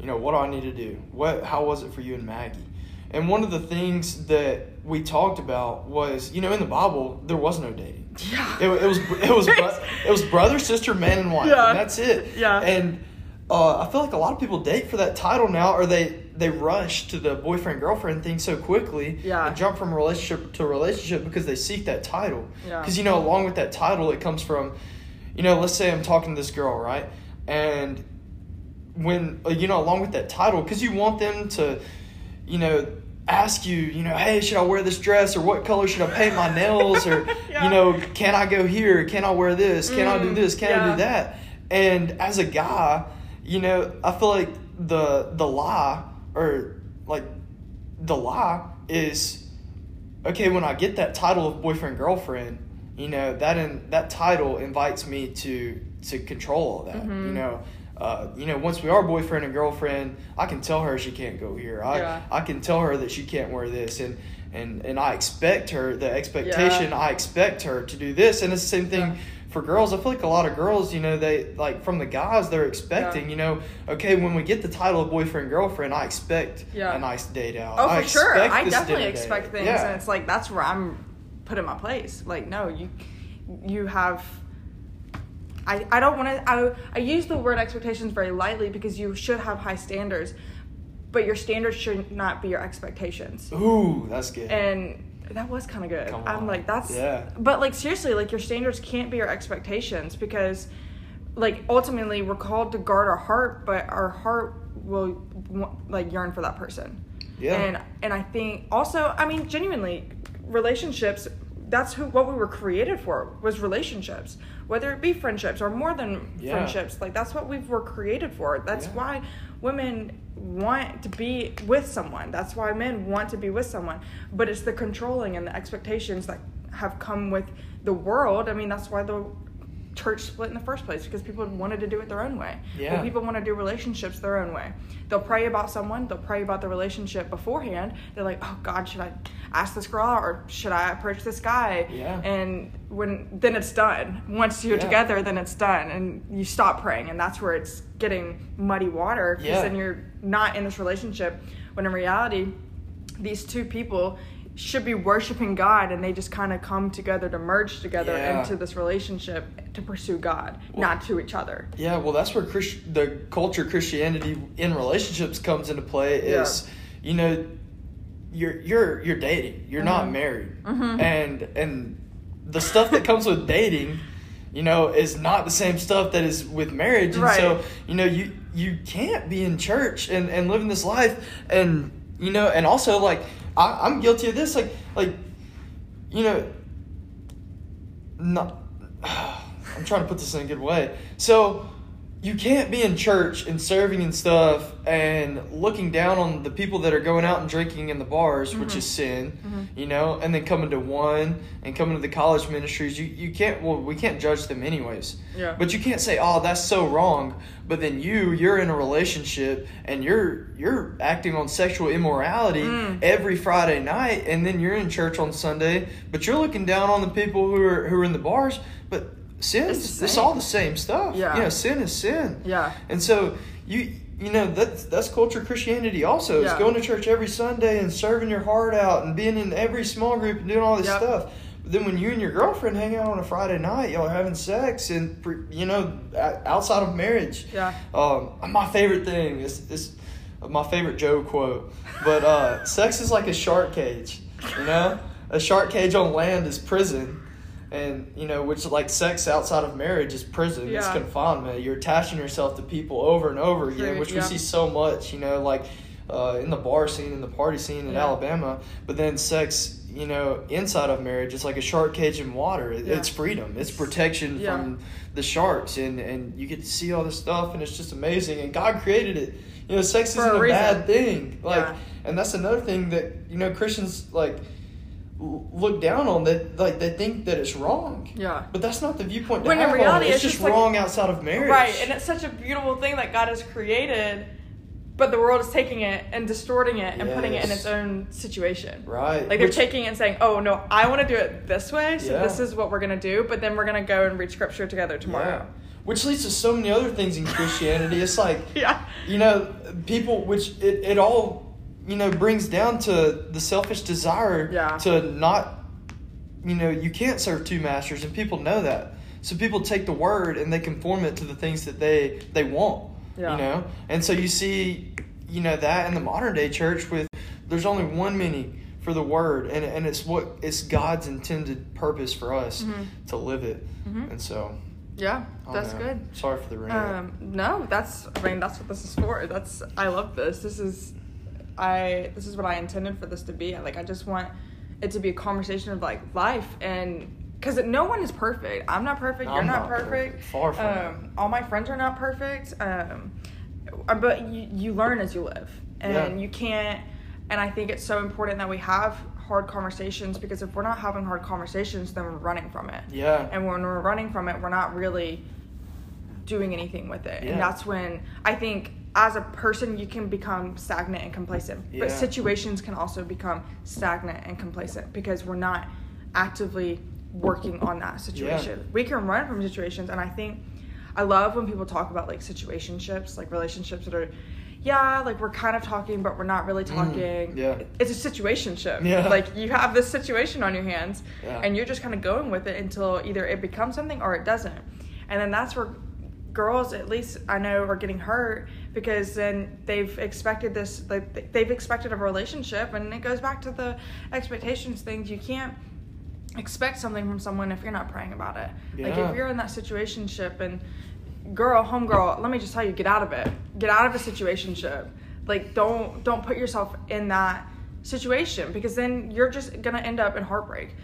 You know what do I need to do? What? How was it for you and Maggie? And one of the things that we talked about was, you know, in the Bible there was no dating. Yeah. It, it was it was bro- it was brother, sister, man, and wife. Yeah. And that's it. Yeah. And uh, I feel like a lot of people date for that title now, or they they rush to the boyfriend girlfriend thing so quickly Yeah. and jump from relationship to relationship because they seek that title. Yeah. Because you know, along with that title, it comes from, you know, let's say I'm talking to this girl, right, and when uh, you know, along with that title, because you want them to, you know. Ask you, you know, hey, should I wear this dress or what color should I paint my nails or, Yeah. you know, can I go here? Can I wear this? Can I do Mm, this? Can I do that? And as a guy, you know, I feel like the the lie or like the lie is okay when I get that title of boyfriend girlfriend, you know, that in that title invites me to to control all that. Mhm. You know, uh, you know, once we are boyfriend and girlfriend, I can tell her she can't go here. I Yeah. I can tell her that she can't wear this and and and I expect her the expectation Yeah. I expect her to do this and it's the same thing Yeah. for girls I feel like a lot of girls you know they like from the guys they're expecting you know okay when we get the title of boyfriend girlfriend I expect Yeah. a nice date out Oh, I for sure. I definitely expect things, and it's like that's where I'm put in my place. Like, no, you, you have. I, I don't want to. I, I use the word expectations very lightly because you should have high standards, but your standards should not be your expectations. ooh that's good And that was kind of good. I'm like, that's. Yeah. But like seriously, like your standards can't be your expectations because, like ultimately, we're called to guard our heart, but our heart will like yearn for that person. Yeah. And and I think also, I mean, genuinely, relationships. That's who what we were created for was relationships, whether it be friendships or more than Yeah. friendships. Like that's what we were created for. That's Yeah. why women want to be with someone. That's why men want to be with someone. But it's the controlling and the expectations that have come with the world. I mean, that's why the church split in the first place because people wanted to do it their own way. Yeah. People want to do relationships their own way. They'll pray about someone, they'll pray about the relationship beforehand. They're like, oh God, should I ask this girl out or should I approach this guy? Yeah. And when then it's done. Once you're Yeah. together, then it's done, and you stop praying, and that's where it's getting muddy water because Yeah. then you're not in this relationship. When in reality, these two people should be worshiping God, and they just kind of come together to merge together Yeah. into this relationship to pursue God, not to each other. Yeah, well, that's where Christ- the culture Christianity in relationships comes into play. Is you know, you're you're you're dating, you're not Mhm. married, Mhm. and and the stuff that comes with dating, you know, is not the same stuff that is with marriage. And Right. so you know, you you can't be in church and and living this life, and you know, and also like I, I'm guilty of this, like like you know, not. I'm trying to put this in a good way. So you can't be in church and serving and stuff and looking down on the people that are going out and drinking in the bars, which Mhm. is sin, Mhm. you know, and then coming to one and coming to the college ministries. You you can't well we can't judge them anyways. Yeah. But you can't say, "Oh, that's so wrong." But then you you're in a relationship and you're you're acting on sexual immorality Mm. every Friday night, and then you're in church on Sunday, but you're looking down on the people who are who are in the bars. But sin, It's it's, all the same stuff. Yeah. Know, sin is sin. Yeah. And so you you know that's that's culture Christianity also. It's Yeah. going to church every Sunday and serving your heart out and being in every small group and doing all this Yep. stuff. But then when you and your girlfriend hang out on a Friday night, y'all are having sex and you know outside of marriage. Yeah. Um, my favorite thing is is my favorite Joe quote. But uh, sex is like a shark cage. You know, a shark cage on land is prison. And you know, which like sex outside of marriage is prison. It's Yeah. confinement. You're attaching yourself to people over and over again, which we see so much. You know, like uh, in the bar scene, in the party scene in Yeah. Alabama. But then sex, you know, inside of marriage, it's like a shark cage in water. It, Yeah. It's freedom. It's protection Yeah. from the sharks, and and you get to see all this stuff, and it's just amazing. And God created it. You know, sex For isn't a a, bad thing. Like, Yeah. and that's another thing that you know Christians like look down on. That like they think that it's wrong. Yeah. But that's not the viewpoint. To When in reality, it. it's, it's just, just like- wrong outside of marriage. Right, and it's such a beautiful thing that God has created, but the world is taking it and distorting it and putting it in its own situation. right. Like they're Which- taking it and saying, "Oh no, I want to do it this way, so Yeah. this is what we're gonna do." But then we're gonna go and read scripture together tomorrow. Yeah. Which leads to so many other things in Christianity. it's like Yeah. you know people which it, it all you know brings down to the selfish desire Yeah. to not you know you can't serve two masters and people know that so people take the word and they conform it to the things that they they want Yeah. you know and so you see you know that in the modern day church with there's only one meaning for the word and, and it's what it's god's intended purpose for us Mhm. to live it Mhm. and so Yeah, that's know. good. sorry for the rain. Um, no, that's. I mean, that's what this is for. That's. I love this. This is. I. This is what I intended for this to be. Like, I just want it to be a conversation of like life and because no one is perfect. I'm not perfect. You're not, not perfect. perfect. Far from it. um, All my friends are not perfect. Um, but you you learn as you live, and Yeah. you can't. And I think it's so important that we have hard conversations because if we're not having hard conversations, then we're running from it. yeah And when we're running from it, we're not really doing anything with it. Yeah. And that's when I think as a person you can become stagnant and complacent. But situations can also become stagnant and complacent because we're not actively working on that situation. We can run from situations and i think i love when people talk about like situationships like relationships that are yeah like we're kind of talking but we're not really talking. Mm, yeah. it's a situationship. Yeah. like you have this situation on your hands Yeah. and you're just kind of going with it until either it becomes something or it doesn't. And then that's where girls at least i know are getting hurt because then they've expected this like they've expected a relationship and it goes back to the expectations things. You can't expect something from someone if you're not praying about it. Like if you're in that situationship and girl homegirl let me just tell you get out of it. Get out of a situationship. Like don't don't put yourself in that situation because then you're just gonna end up in heartbreak.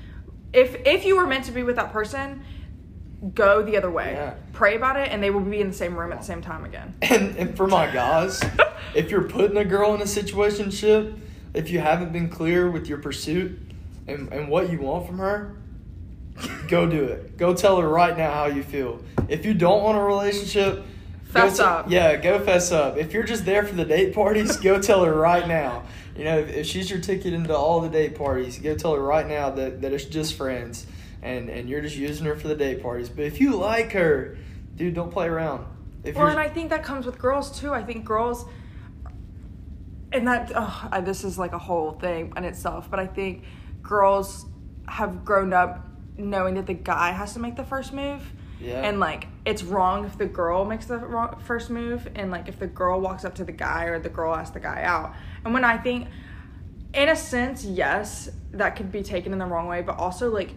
If if you were meant to be with that person go the other way Yeah. pray about it and they will be in the same room at the same time again And, and for my guys, if you're putting a girl in a situationship, if you haven't been clear with your pursuit and, and what you want from her, go do it. Go tell her right now how you feel. If you don't want a relationship, Fess t- up. Yeah, go fess up. If you're just there for the date parties, go tell her right now. You know, if, if she's your ticket into all the date parties, go tell her right now that, that it's just friends and, and you're just using her for the date parties. But if you like her, dude, don't play around. If well and i think that comes with girls too i think girls and that oh, I- this is like a whole thing in itself but i think girls have grown up knowing that the guy has to make the first move Yeah. and like it's wrong if the girl makes the wrong, first move and like if the girl walks up to the guy or the girl asks the guy out and when i think in a sense yes that could be taken in the wrong way but also like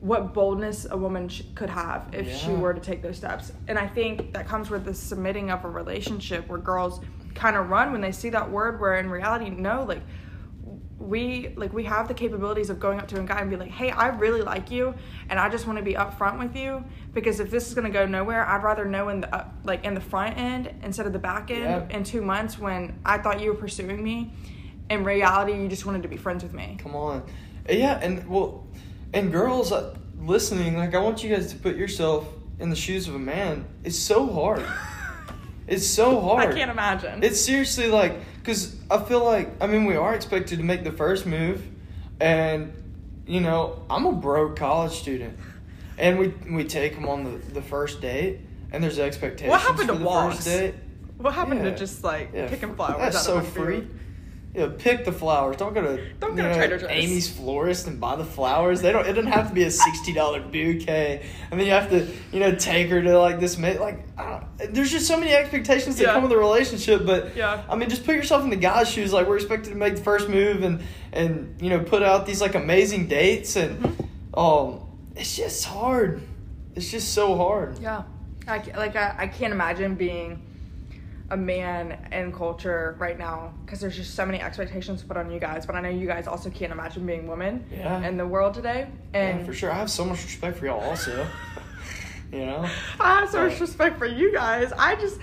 what boldness a woman sh- could have if she were to take those steps. And I think that comes with the submitting of a relationship where girls kind of run when they see that word where in reality no like we like we have the capabilities of going up to a guy and be like, "Hey, I really like you and I just want to be upfront with you because if this is going to go nowhere, I'd rather know in the up, like in the front end instead of the back end Yeah. in 2 months when I thought you were pursuing me. In reality, you just wanted to be friends with me." Come on. Yeah, and well, and girls uh, listening, like I want you guys to put yourself in the shoes of a man. It's so hard. it's so hard. I can't imagine. It's seriously like, because I feel like, I mean, we are expected to make the first move, and you know, I'm a broke college student, and we we take them on the, the first date, and there's expectations What happened to the walks? first date. What happened Yeah. to just like Yeah, picking flowers? That's so of a free. field? Yeah, pick the flowers. Don't go to Don't you go to Trader Joe's. Amy's florist and buy the flowers. They don't. It doesn't have to be a sixty dollar bouquet, and then you have to you know take her to like this. Ma- like I don't, there's just so many expectations that Yeah. come with a relationship. But Yeah. I mean, just put yourself in the guy's shoes. Like we're expected to make the first move and and you know put out these like amazing dates and Mm-hmm. um it's just hard. It's just so hard. Yeah, I like I, I can't imagine being a man in culture right now because there's just so many expectations put on you guys. But I know you guys also can't imagine being women Yeah. in the world today. Yeah, And for sure. I have so much respect for y'all also. you know. I have so much respect for you guys. I just,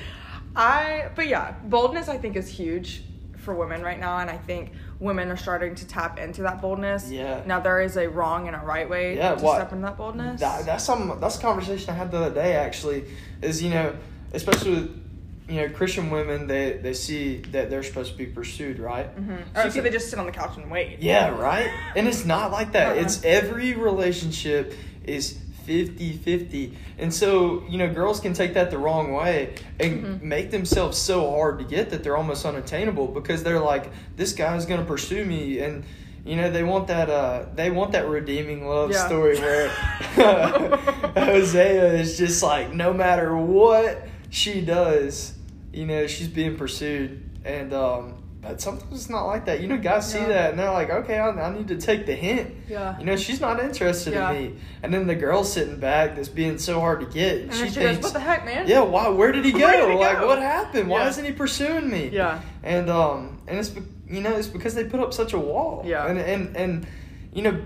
I, but yeah, boldness I think is huge for women right now, and I think women are starting to tap into that boldness. Yeah. Now there is a wrong and a right way Yeah, to what- step into that boldness. That, that's some that's a conversation I had the other day actually. Is you know, especially with you know Christian women, they they see that they're supposed to be pursued, right? hmm So Oh, so they just sit on the couch and wait. Yeah, right. And it's not like that. Uh-uh. It's every relationship is 50-50. And so, you know, girls can take that the wrong way and Mhm. make themselves so hard to get that they're almost unattainable because they're like, this guy's going to pursue me and you know they want that uh they want that redeeming love Yeah. story where Hosea is just like no matter what she does, you know, she's being pursued and um but sometimes it's not like that. You know, guys see Yeah. that and they're like, okay, I, I need to take the hint. Yeah. You know, she's not interested Yeah. in me. And then the girl sitting back that's being so hard to get, And she she thinks, goes, "What the heck, man?" yeah, why? Where did he go? Did he like, go? what happened? Why isn't he pursuing me? Yeah. And um, and it's you know it's because they put up such a wall. Yeah. And and and you know,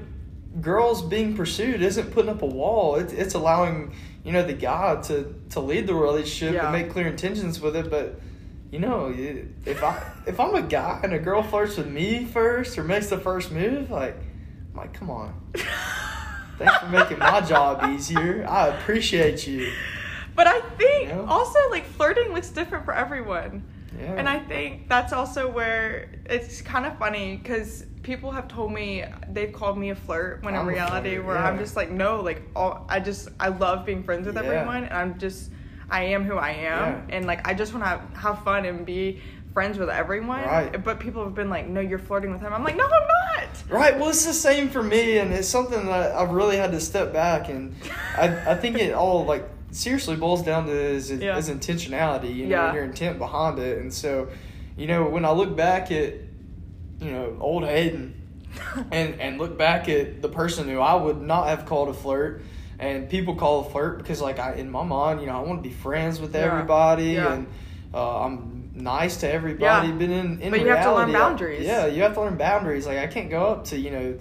girls being pursued isn't putting up a wall. It's it's allowing you know the guy to to lead the relationship Yeah. and make clear intentions with it, but. You know, if I if I'm a guy and a girl flirts with me first or makes the first move, like, I'm like, come on, thanks for making my job easier. I appreciate you. But I think You know? also like flirting looks different for everyone. Yeah. And I think that's also where it's kind of funny because people have told me they've called me a flirt when I'm in reality flirt, where I'm just like no like all I just I love being friends with Yeah. everyone and I'm just I am who I am Yeah. and like I just want to have fun and be friends with everyone. Right. But people have been like, no, you're flirting with him. I'm like, no, I'm not. Right. Well, it's the same for me, and it's something that I've really had to step back, and I, I think it all like seriously boils down to is, Yeah. is intentionality, you know, Yeah. and your intent behind it. And so, you know, when I look back at, you know, old Haden, and and look back at the person who I would not have called a flirt. And people call a flirt because, like, I in my mind, you know, I want to be friends with Yeah. everybody, Yeah. and uh, I'm nice to everybody. Yeah. But in, in But you have to learn reality, I- yeah, you have to learn boundaries. Like, I can't go up to you know,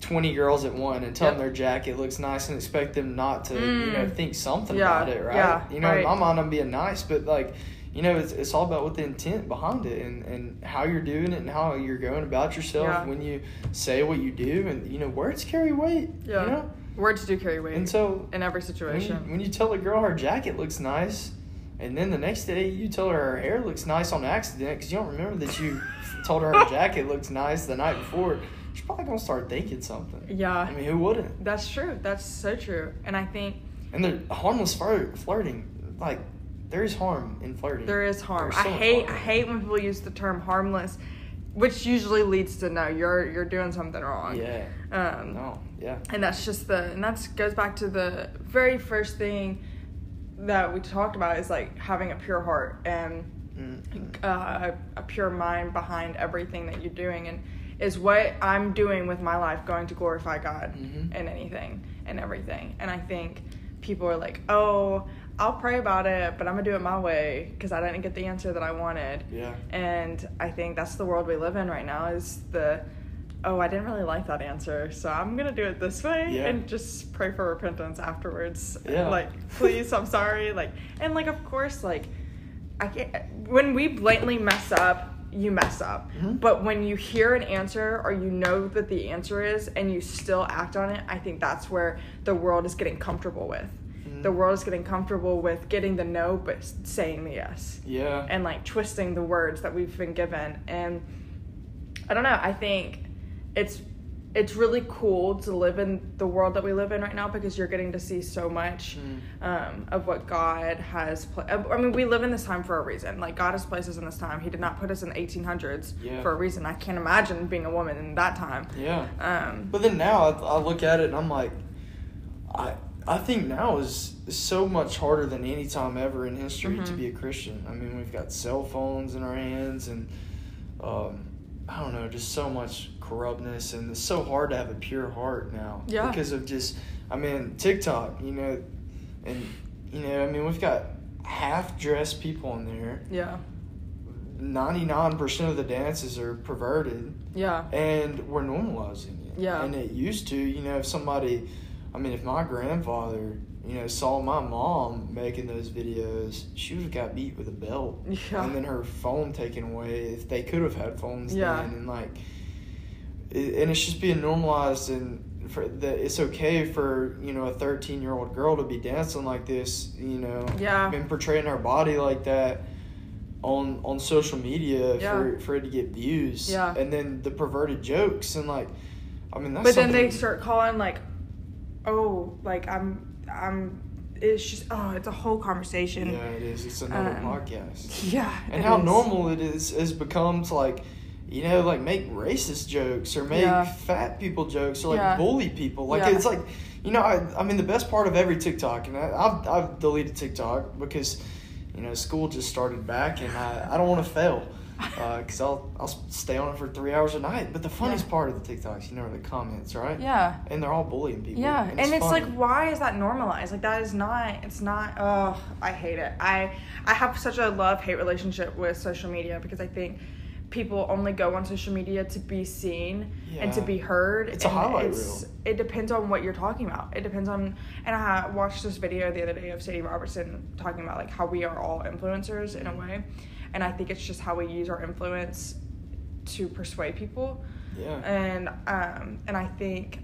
twenty girls at one and tell Yep. them their jacket looks nice and expect them not to, you know, Mm. think something about it, right? yeah, you know, right. in my mind, I'm being nice, but like. You know, it's, it's all about what the intent behind it and, and how you're doing it and how you're going about yourself Yeah. when you say what you do. And, you know, words carry weight. Yeah. You know? Words do carry weight And so in every when you, situation. when you tell a girl her jacket looks nice, and then the next day you tell her her hair looks nice on accident because you don't remember that you told her her jacket looks nice the night before, she's probably gonna start thinking something. yeah. I mean, who wouldn't? That's true. That's so true. And I think And the harmless flirt, flirting, like there is harm in flirting. there is harm. So I hate I hate when people use the term harmless, which usually leads to no, you're you're doing something wrong. Yeah. Um No. Yeah. and that's just the and that's goes back to the very first thing that we talked about is like having a pure heart and Mm-hmm. uh, a pure mind behind everything that you're doing and is what i'm doing with my life going to glorify god Mhm. in anything and everything and i think people are like oh i'll pray about it but i'm gonna do it my way because i didn't get the answer that i wanted Yeah. and i think that's the world we live in right now is the oh i didn't really like that answer so i'm gonna do it this way Yeah. and just pray for repentance afterwards Yeah. like please i'm sorry like and like of course like i can't when we blatantly mess up you mess up Mhm. but when you hear an answer or you know that the answer is and you still act on it i think that's where the world is getting comfortable with The world is getting comfortable with getting the no but saying the yes Yeah. and like twisting the words that we've been given and i don't know i think it's it's really cool to live in the world that we live in right now because you're getting to see so much Mm. um, of what god has pla- i mean we live in this time for a reason like god has placed us in this time he did not put us in the 1800s Yeah. for a reason i can't imagine being a woman in that time Yeah. um, But then now I, I look at it and I'm like, I I think now is, is so much harder than any time ever in history to Mhm. be a Christian. I mean, we've got cell phones in our hands and um, I don't know, just so much corruptness and it's so hard to have a pure heart now Yeah. because of just I mean TikTok, you know, and you know, I mean, we've got half dressed people in there. yeah 99% of the dances are perverted yeah and we're normalizing it. Yeah. And it used to, you know, if somebody, I mean, if my grandfather, you know, saw my mom making those videos, she would have got beat with a belt. Yeah. And then her phone taken away if they could have had phones Yeah. then. And like, it, and it's just being normalized and for that it's okay for you know a 13 year old girl to be dancing like this you know Yeah. and portraying her body like that on on social media Yeah. for for it to get views Yeah. and then the perverted jokes and like i mean that's but then they start calling like oh like i'm i'm it's just oh it's a whole conversation yeah it is it's another Um, podcast yeah and how is. normal it is has become to like you know like make racist jokes or make Yeah. fat people jokes or like Yeah. bully people like Yeah. it's like you know I, I mean the best part of every tiktok and I, I've, I've deleted tiktok because you know school just started back and i, I don't want to fail Uh, because I'll, I'll stay on it for three hours a night. But the funniest Yeah. part of the tiktoks you know are the comments right? Yeah. And they're all bullying people. Yeah. And, it's, funny. like why is that normalized? Like that is not it's not oh i hate it. I i have such a love hate relationship with social media because i think people only go on social media to be seen and to be heard. It's a highlight it's- reel. it depends on what you're talking about. It depends on and i watched this video the other day of sadie robertson talking about like how we are all influencers in a way and i think it's just how we use our influence to persuade people yeah and um and i think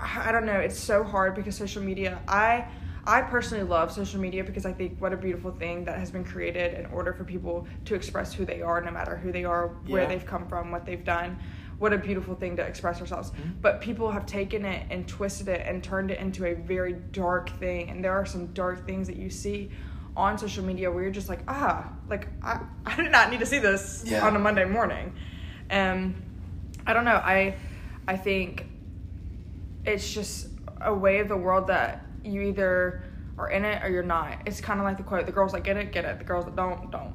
i don't know it's so hard because social media i I personally love social media because I think what a beautiful thing that has been created in order for people to express who they are, no matter who they are, where Yeah. they've come from, what they've done. What a beautiful thing to express ourselves. Mhm. But people have taken it and twisted it and turned it into a very dark thing. And there are some dark things that you see on social media where you're just like, ah, like I, I did not need to see this Yeah. on a Monday morning. Um, I don't know. I I think it's just a way of the world that you either are in it or you're not. It's kind of like the quote: "The girls that get it, get it. The girls that don't, don't."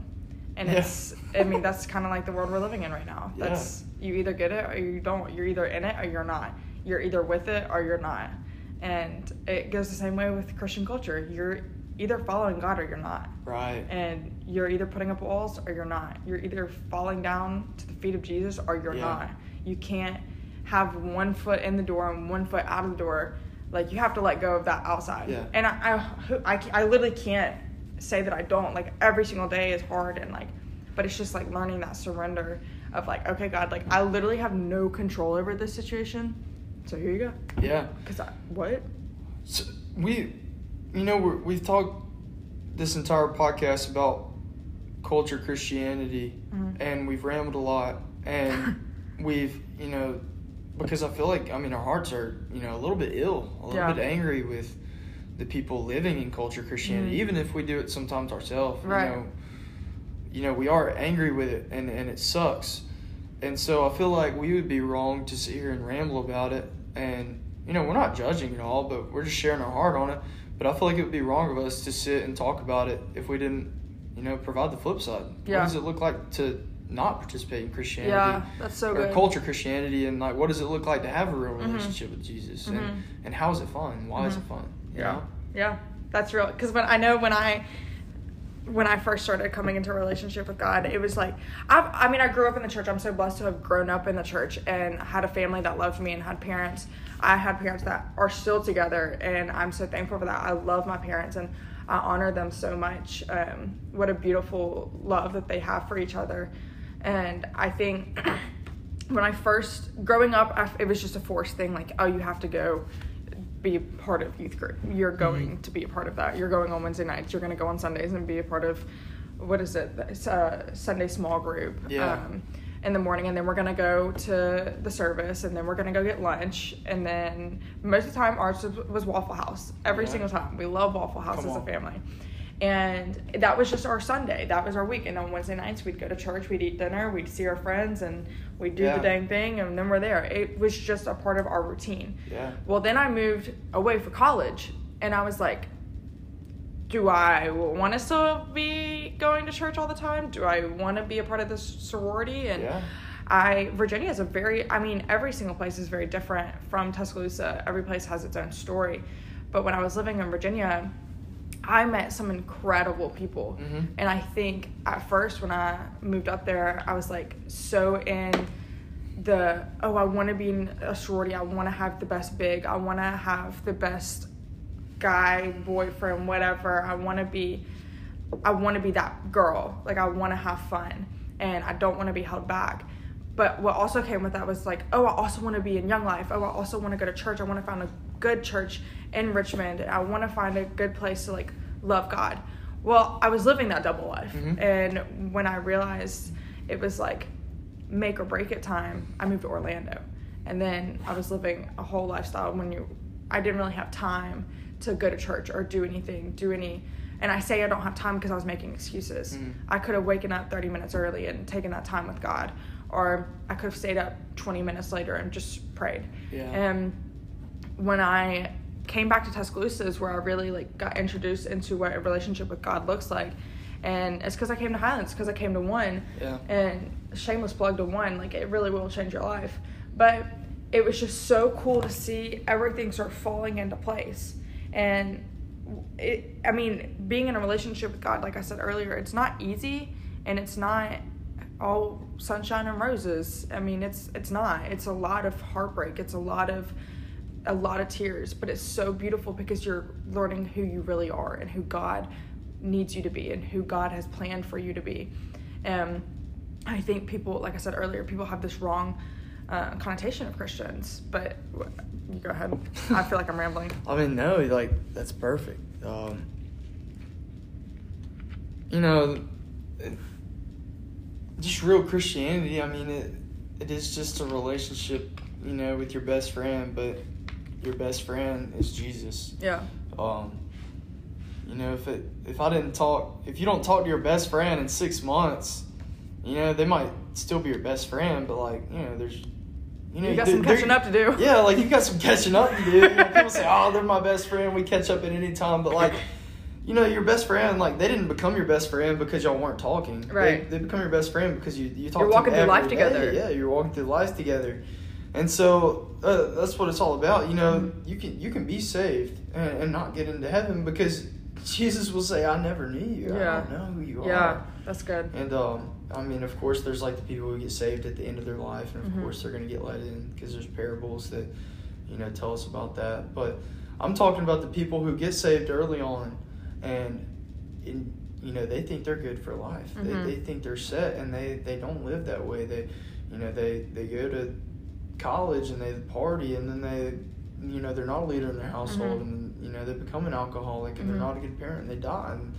And Yeah. it's, I mean, that's kind of like the world we're living in right now. Yeah. That's you either get it or you don't. You're either in it or you're not. You're either with it or you're not. And it goes the same way with Christian culture. You're either following God or you're not. Right. And you're either putting up walls or you're not. You're either falling down to the feet of Jesus or you're Yeah. not. You can't have one foot in the door and one foot out of the door. Like you have to let go of that outside. Yeah. And I, I, I, I literally can't say that I don't. Like every single day is hard and like, but it's just like learning that surrender of like, okay, God, like I literally have no control over this situation. So here you go. Yeah. Cause I, what? So we, you know, we're, we've talked this entire podcast about culture Christianity, Mhm. and we've rambled a lot, and we've, you know, because I feel like I mean our hearts are, you know, a little bit ill, a little Yeah. bit angry with the people living in culture Christianity, Mhm. even if we do it sometimes ourselves. Right. You know, you know, we are angry with it, and and it sucks. And so I feel like we would be wrong to sit here and ramble about it. And, you know, we're not judging at all, but we're just sharing our heart on it. But I feel like it would be wrong of us to sit and talk about it if we didn't, you know, provide the flip side. Yeah. What does it look like to not participate in Christianity? Yeah, that's so or good. culture Christianity and like what does it look like to have a real Mhm. relationship with Jesus and and how is it fun? Why is it Mhm. fun? Yeah, know? yeah, that's real. Because when I know when I when I first started coming into a relationship with God, it was like I, I mean I grew up in the church. I'm so blessed to have grown up in the church and had a family that loved me and had parents. I had parents that are still together, and I'm so thankful for that. I love my parents and I honor them so much. Um, what a beautiful love that they have for each other, and I think. when I first growing up, I, it was just a forced thing. Like, oh, you have to go be a part of youth group. You're going to be a part of that. You're going on Wednesday nights. You're going to go on Sundays and be a part of what is it? It's a Sunday small group. Yeah. Um, in the morning, and then we're gonna go to the service, and then we're gonna go get lunch, and then most of the time ours was, was Waffle House. Every Yeah. single time, we love Waffle House Come as a family, and that was just our Sunday. That was our week. And on Wednesday nights, we'd go to church, we'd eat dinner, we'd see our friends, and we'd do Yeah. the dang thing, and then we're there. It was just a part of our routine. Yeah. Well, then I moved away for college, and I was like, do I want to still be going to church all the time? Do I want to be a part of this sorority? And Yeah. I Virginia is a very I mean every single place is very different from Tuscaloosa. Every place has its own story. But when I was living in Virginia, I met some incredible people. Mhm. And I think at first when I moved up there, I was like so in the oh, I want to be in a sorority. I want to have the best big. I want to have the best guy, boyfriend, whatever. I want to be I want to be that girl. Like I want to have fun and I don't want to be held back. But what also came with that was like, oh, I also want to be in Young Life. Oh, I also want to go to church. I want to find a good church in Richmond. I want to find a good place to like love God. Well, I was living that double life. Mhm. And when I realized it was like make or break it time, I moved to Orlando. And then I was living a whole lifestyle when you I didn't really have time to go to church or do anything, do any and I say I don't have time because I was making excuses. Mhm. I could have waken up 30 minutes early and taken that time with God or I could have stayed up 20 minutes later and just prayed. Yeah. And when I came back to Tuscaloosa is where I really like got introduced into what a relationship with God looks like. And it's because I came to Highlands, because I came to one. Yeah. And shameless plug to one, like it really will change your life. But it was just so cool to see everything start falling into place. And it, I mean, being in a relationship with God, like I said earlier, it's not easy and it's not all sunshine and roses. I mean, it's it's not. It's a lot of heartbreak. It's a lot of a lot of tears, but it's so beautiful because you're learning who you really are and who God needs you to be and who God has planned for you to be. Um, I think people, like I said earlier, people have this wrong uh, connotation of Christians. But you go ahead. I feel like I'm rambling. I mean, no, like that's perfect. um, you know, just real Christianity. I mean, it it is just a relationship, you know, with your best friend, but your best friend is Jesus. Yeah. Um, you know, if it if I didn't talk, if you don't talk to your best friend in six months, you know, they might still be your best friend, but like, you know, there's, you know, You got there- some there- catching up to do. Yeah, like you got some catching up to do. You know, people say, "Oh, they're my best friend. We catch up at any time," but like. You know, your best friend, like they didn't become your best friend because y'all weren't talking. They- Right. They, become your best friend because you you talk. You're walking through life every together. Yeah, you're walking through life together, and so uh, that's what it's all about. You know, Mm-hmm. you can you can be saved and, and not get into heaven because Jesus will say, "I never knew you. Yeah. I don't know who you Yeah. are." Yeah, that's good. And um, I mean, of course, there's like the people who get saved at the end of their life, and of Mhm. course, they're going to get let in because there's parables that you know tell us about that. But I'm talking about the people who get saved early on, and in you know they think they're good for life. Mhm. They, they think they're set, and they they don't live that way. They you know they they go to college and they party, and then they you know they're not a leader in their household, Mhm. and you know they become an alcoholic, and Mhm. they're not a good parent, and they die. And,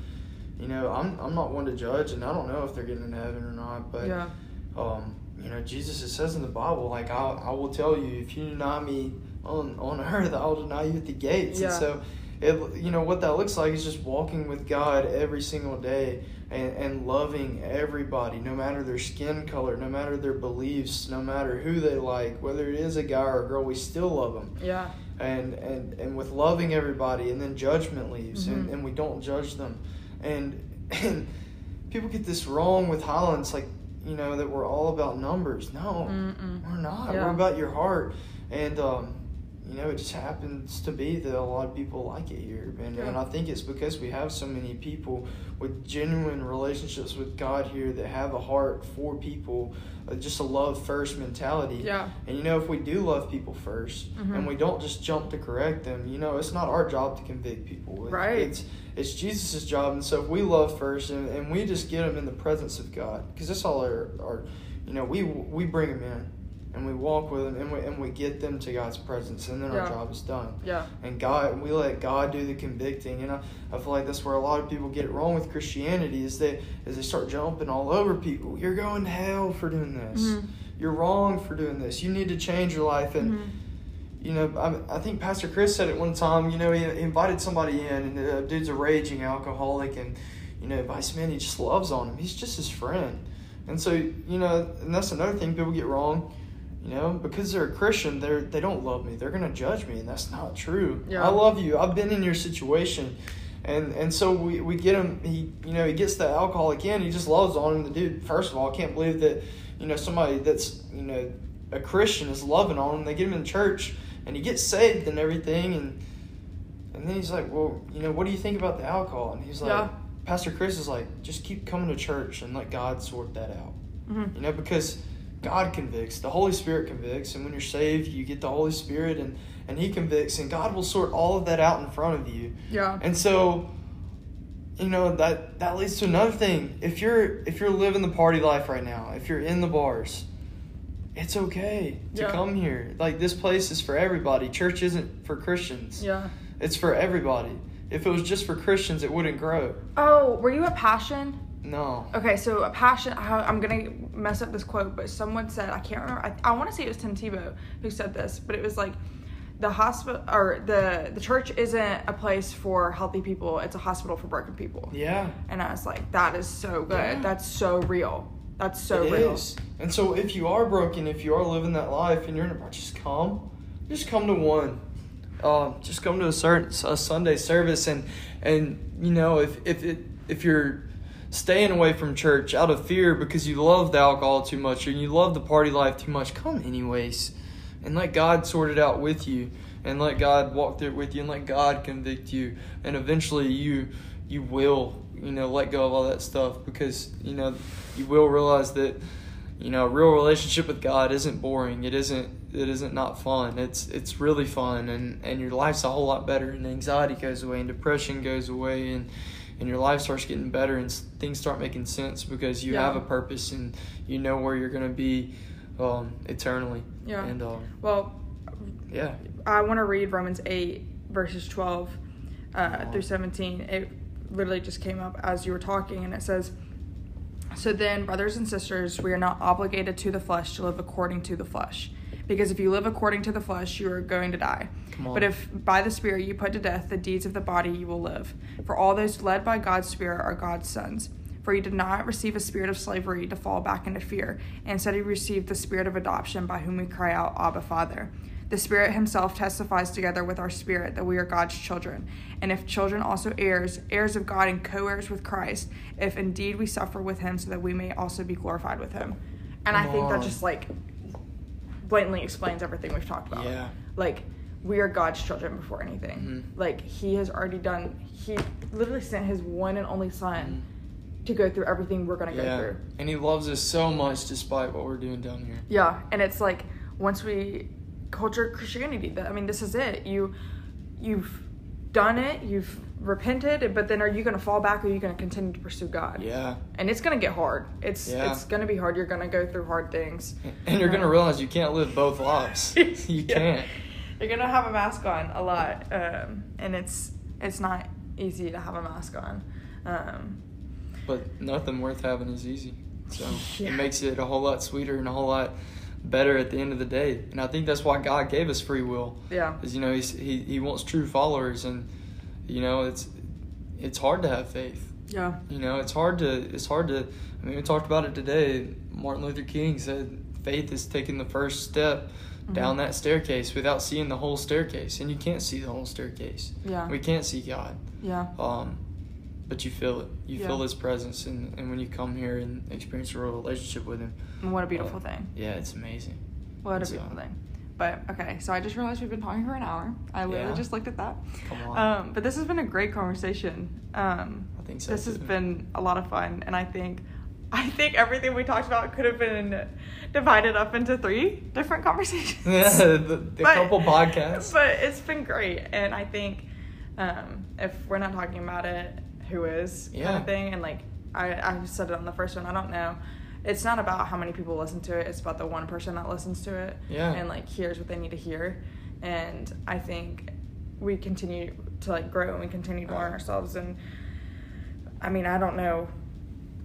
you know, I'm I'm not one to judge, and I don't know if they're getting into heaven or not. But yeah. um, you know, Jesus it says in the Bible, like I I will tell you, if you deny me on on earth, I will deny you at the gates. Yeah. And so, it you know what that looks like is just walking with God every single day. And, and loving everybody, no matter their skin color, no matter their beliefs, no matter who they like, whether it is a guy or a girl, we still love them Yeah. and and and with loving everybody and then judgment leaves and, Mhm. and we don't judge them and and people get this wrong with Highlands like you know that we're all about numbers no Mm-mm. we're not Yeah. we're about your heart and um you know it just happens to be that a lot of people like it here and, and I think it's because we have so many people with genuine relationships with God here that have a heart for people uh, just a love first mentality Yeah. and you know, if we do love people 1st Mhm. and we don't just jump to correct them, you know, it's not our job to convict people. It- Right. It's it's Jesus' job. And so if we love first and, and we just get them in the presence of God, because that's all our, our, you know, we we bring them in and we walk with them and we, and we get them to God's presence and then Yeah. our job is done. Yeah. And God, we let God do the convicting. And I, I feel like that's where a lot of people get it wrong with Christianity is they, as they start jumping all over people. You're going to hell for doing this Mhm. you're wrong for doing this. You need to change your life. And, Mhm. you know, I, I think Pastor Chris said it one time, you know, he, he invited somebody in, and the dude's a raging alcoholic, and, you know, Vice Man, he just loves on him. He's just his friend. And so, you know, and that's another thing people get wrong. You know, because they're a Christian, they're they don't love me. They're gonna judge me, and that's not true. Yeah. I love you. I've been in your situation, and and so we, we get him. He you know he gets the alcoholic in. He just loves on him. The dude, first of all, I can't believe that you know somebody that's you know a Christian is loving on him. They get him in church, and he gets saved and everything, and and then he's like, well, you know, what do you think about the alcohol? And he's like, Yeah. Pastor Chris is like, just keep coming to church and let God sort that out. Mhm. You know, because God convicts, the Holy Spirit convicts, and when you're saved, you get the Holy Spirit and, and He convicts, and God will sort all of that out in front of you. Yeah. And so, you know, that that leads to another thing. If you're if you're living the party life right now, if you're in the bars, it's okay to Yeah. come here. Like this place is for everybody. Church isn't for Christians. Yeah. It's for everybody. If it was just for Christians, it wouldn't grow. Oh, were you at Passion? No. Okay, so a passion. I'm gonna mess up this quote, but someone said I can't remember. I, I want to say it was Tim Tebow who said this, but it was like the hospital or the the church isn't a place for healthy people. It's a hospital for broken people. Yeah. And I was like, that is so good. Yeah. That's so real. That's so It real. is. And so if you are broken, if you are living that life and you're in a just come. Just come to one. Um, just come to a certain a Sunday service and and you know if if it if you're staying away from church out of fear because you love the alcohol too much or you love the party life too much, come anyways. And let God sort it out with you and let God walk through it with you and let God convict you and eventually you you will, you know, let go of all that stuff because, you know, you will realize that you know, a real relationship with God isn't boring. It isn't it isn't not fun. It's it's really fun and, and your life's a whole lot better and anxiety goes away and depression goes away and and your life starts getting better and things start making sense because you Yeah. have a purpose and you know where you're going to be um, eternally. Yeah. And um, Well, yeah. I want to read Romans 8, verses 12. uh, through 17. It literally just came up as you were talking, and it says, So then, brothers and sisters, we are not obligated to the flesh to live according to the flesh. Because if you live according to the flesh, you are going to die. But if by the Spirit you put to death the deeds of the body, you will live. For all those led by God's Spirit are God's sons. For you did not receive a spirit of slavery to fall back into fear. Instead, you received the spirit of adoption by whom we cry out, Abba, Father. The Spirit Himself testifies together with our spirit that we are God's children. And if children, also heirs, heirs of God and co heirs with Christ, if indeed we suffer with Him, so that we may also be glorified with Him. And I Come think that just like blatantly explains everything we've talked about. Yeah. Like, we are God's children before anything. Mhm. Like, He has already done, He literally sent His one and only Son to go through everything we're going to go Yeah. through. And he loves us so much despite what we're doing down here. Yeah, and it's like once we culture Christianity, that I mean, this is it. You, you've done it, you've repented, but then are you going to fall back or are you going to continue to pursue God? Yeah. And it's going to get hard. It's Yeah. it's going to be hard. You're going to go through hard things. And you're gonna Um, realize you can't live both lives. you Yeah. can't. You're gonna have a mask on a lot, um, and it's it's not easy to have a mask on. Um, But nothing worth having is easy. So Yeah. it makes it a whole lot sweeter and a whole lot better at the end of the day. And I think that's why God gave us free will. yeah, Because you know he's, he he wants true followers, and you know it's it's hard to have faith. yeah, You know it's hard to it's hard to. I mean we talked about it today. Martin Luther King said faith is taking the first step down Mhm. that staircase without seeing the whole staircase, and you can't see the whole staircase. yeah, We can't see God. yeah, Um, but you feel it. You Yeah. feel His presence, and, and when you come here and experience a real relationship with Him, what a beautiful uh, thing. Yeah, it's amazing. What a So- beautiful thing. But okay, so I just realized we've been talking for an hour. I literally Yeah. just looked at that. Come on. Um, but this has been a great conversation. Um, I think so, This has been a lot of fun, and I think, I think everything we talked about could have been divided up into three different conversations. Yeah, the, the But- couple podcasts. But it's been great, and I think um, if we're not talking about it, who is kind Yeah. of thing, and like I, I said it on the first one. I don't know. It's not about how many people listen to it. It's about the one person that listens to it Yeah. and like hears what they need to hear. And I think we continue to like grow and we continue to learn ourselves. And I mean, I don't know.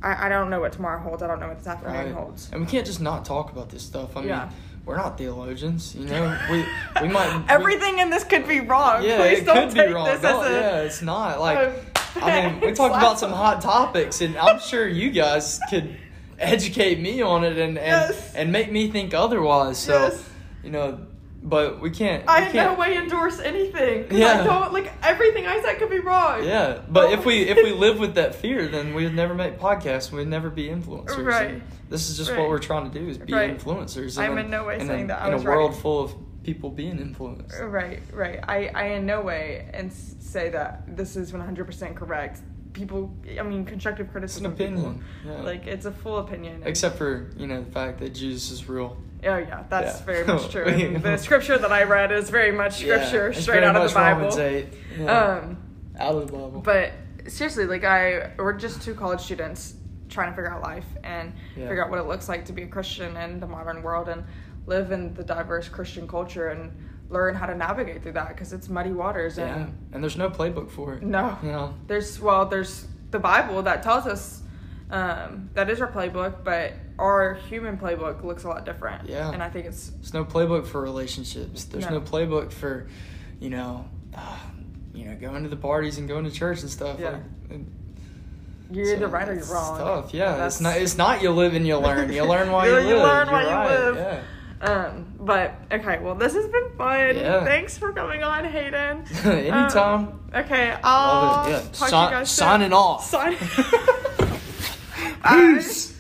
I, I don't know what tomorrow holds. I don't know what this afternoon Right. holds. And we can't just not talk about this stuff. I mean, Yeah. we're not theologians, you know. We we might we- Everything in this could be wrong. Yeah, Please it don't could take be wrong. this as a yeah, it's not like. I mean, we talked about some hot topics, and I'm sure you guys could educate me on it and and, Yes. and make me think otherwise. So, Yes. you know, but we can't. I we in no way endorse anything. Yeah. I don't like everything I said could be wrong. Yeah, but Oh. if we if we live with that fear, then we'd never make podcasts. We'd never be influencers. Right. And This is just Right. what we're trying to do: is be Right. influencers. I'm in no way saying a, that I in a world right. full of people being influenced. Right, right. I, I in no way and say that this is 100% correct. People, I mean, constructive It's criticism. an opinion. Yeah. Like it's a full opinion. Except for you know the fact that Jesus is real. oh yeah, that's Yeah. very much true. The scripture that I read is very much scripture it's straight out of the Bible. Yeah. Um, out of the Bible. But seriously, like I, we're just two college students trying to figure out life and Yeah. figure out what it looks like to be a Christian in the modern world and live in the diverse Christian culture and learn how to navigate through that because it's muddy waters yeah, and and there's no playbook for it. no, You know, there's well, there's the Bible that tells us um, that is our playbook, but our human playbook looks a lot different. Yeah. and I think it's there's no playbook for relationships. There's No. no, playbook for, you know, uh, you know, going to the parties and going to church and stuff. Yeah. Like, it- you're so either right or you're it's wrong. Tough. Yeah, That's- it's not. It's not you live and you learn. You learn while you, You- you live. learn You're while you right. live. Yeah. Um, but okay, well, this has been fun. Yeah. Thanks for coming on, Haden. Anytime. Um, okay, I'll. Yeah. talk to Si- you guys soon. signing off. Sign- Peace.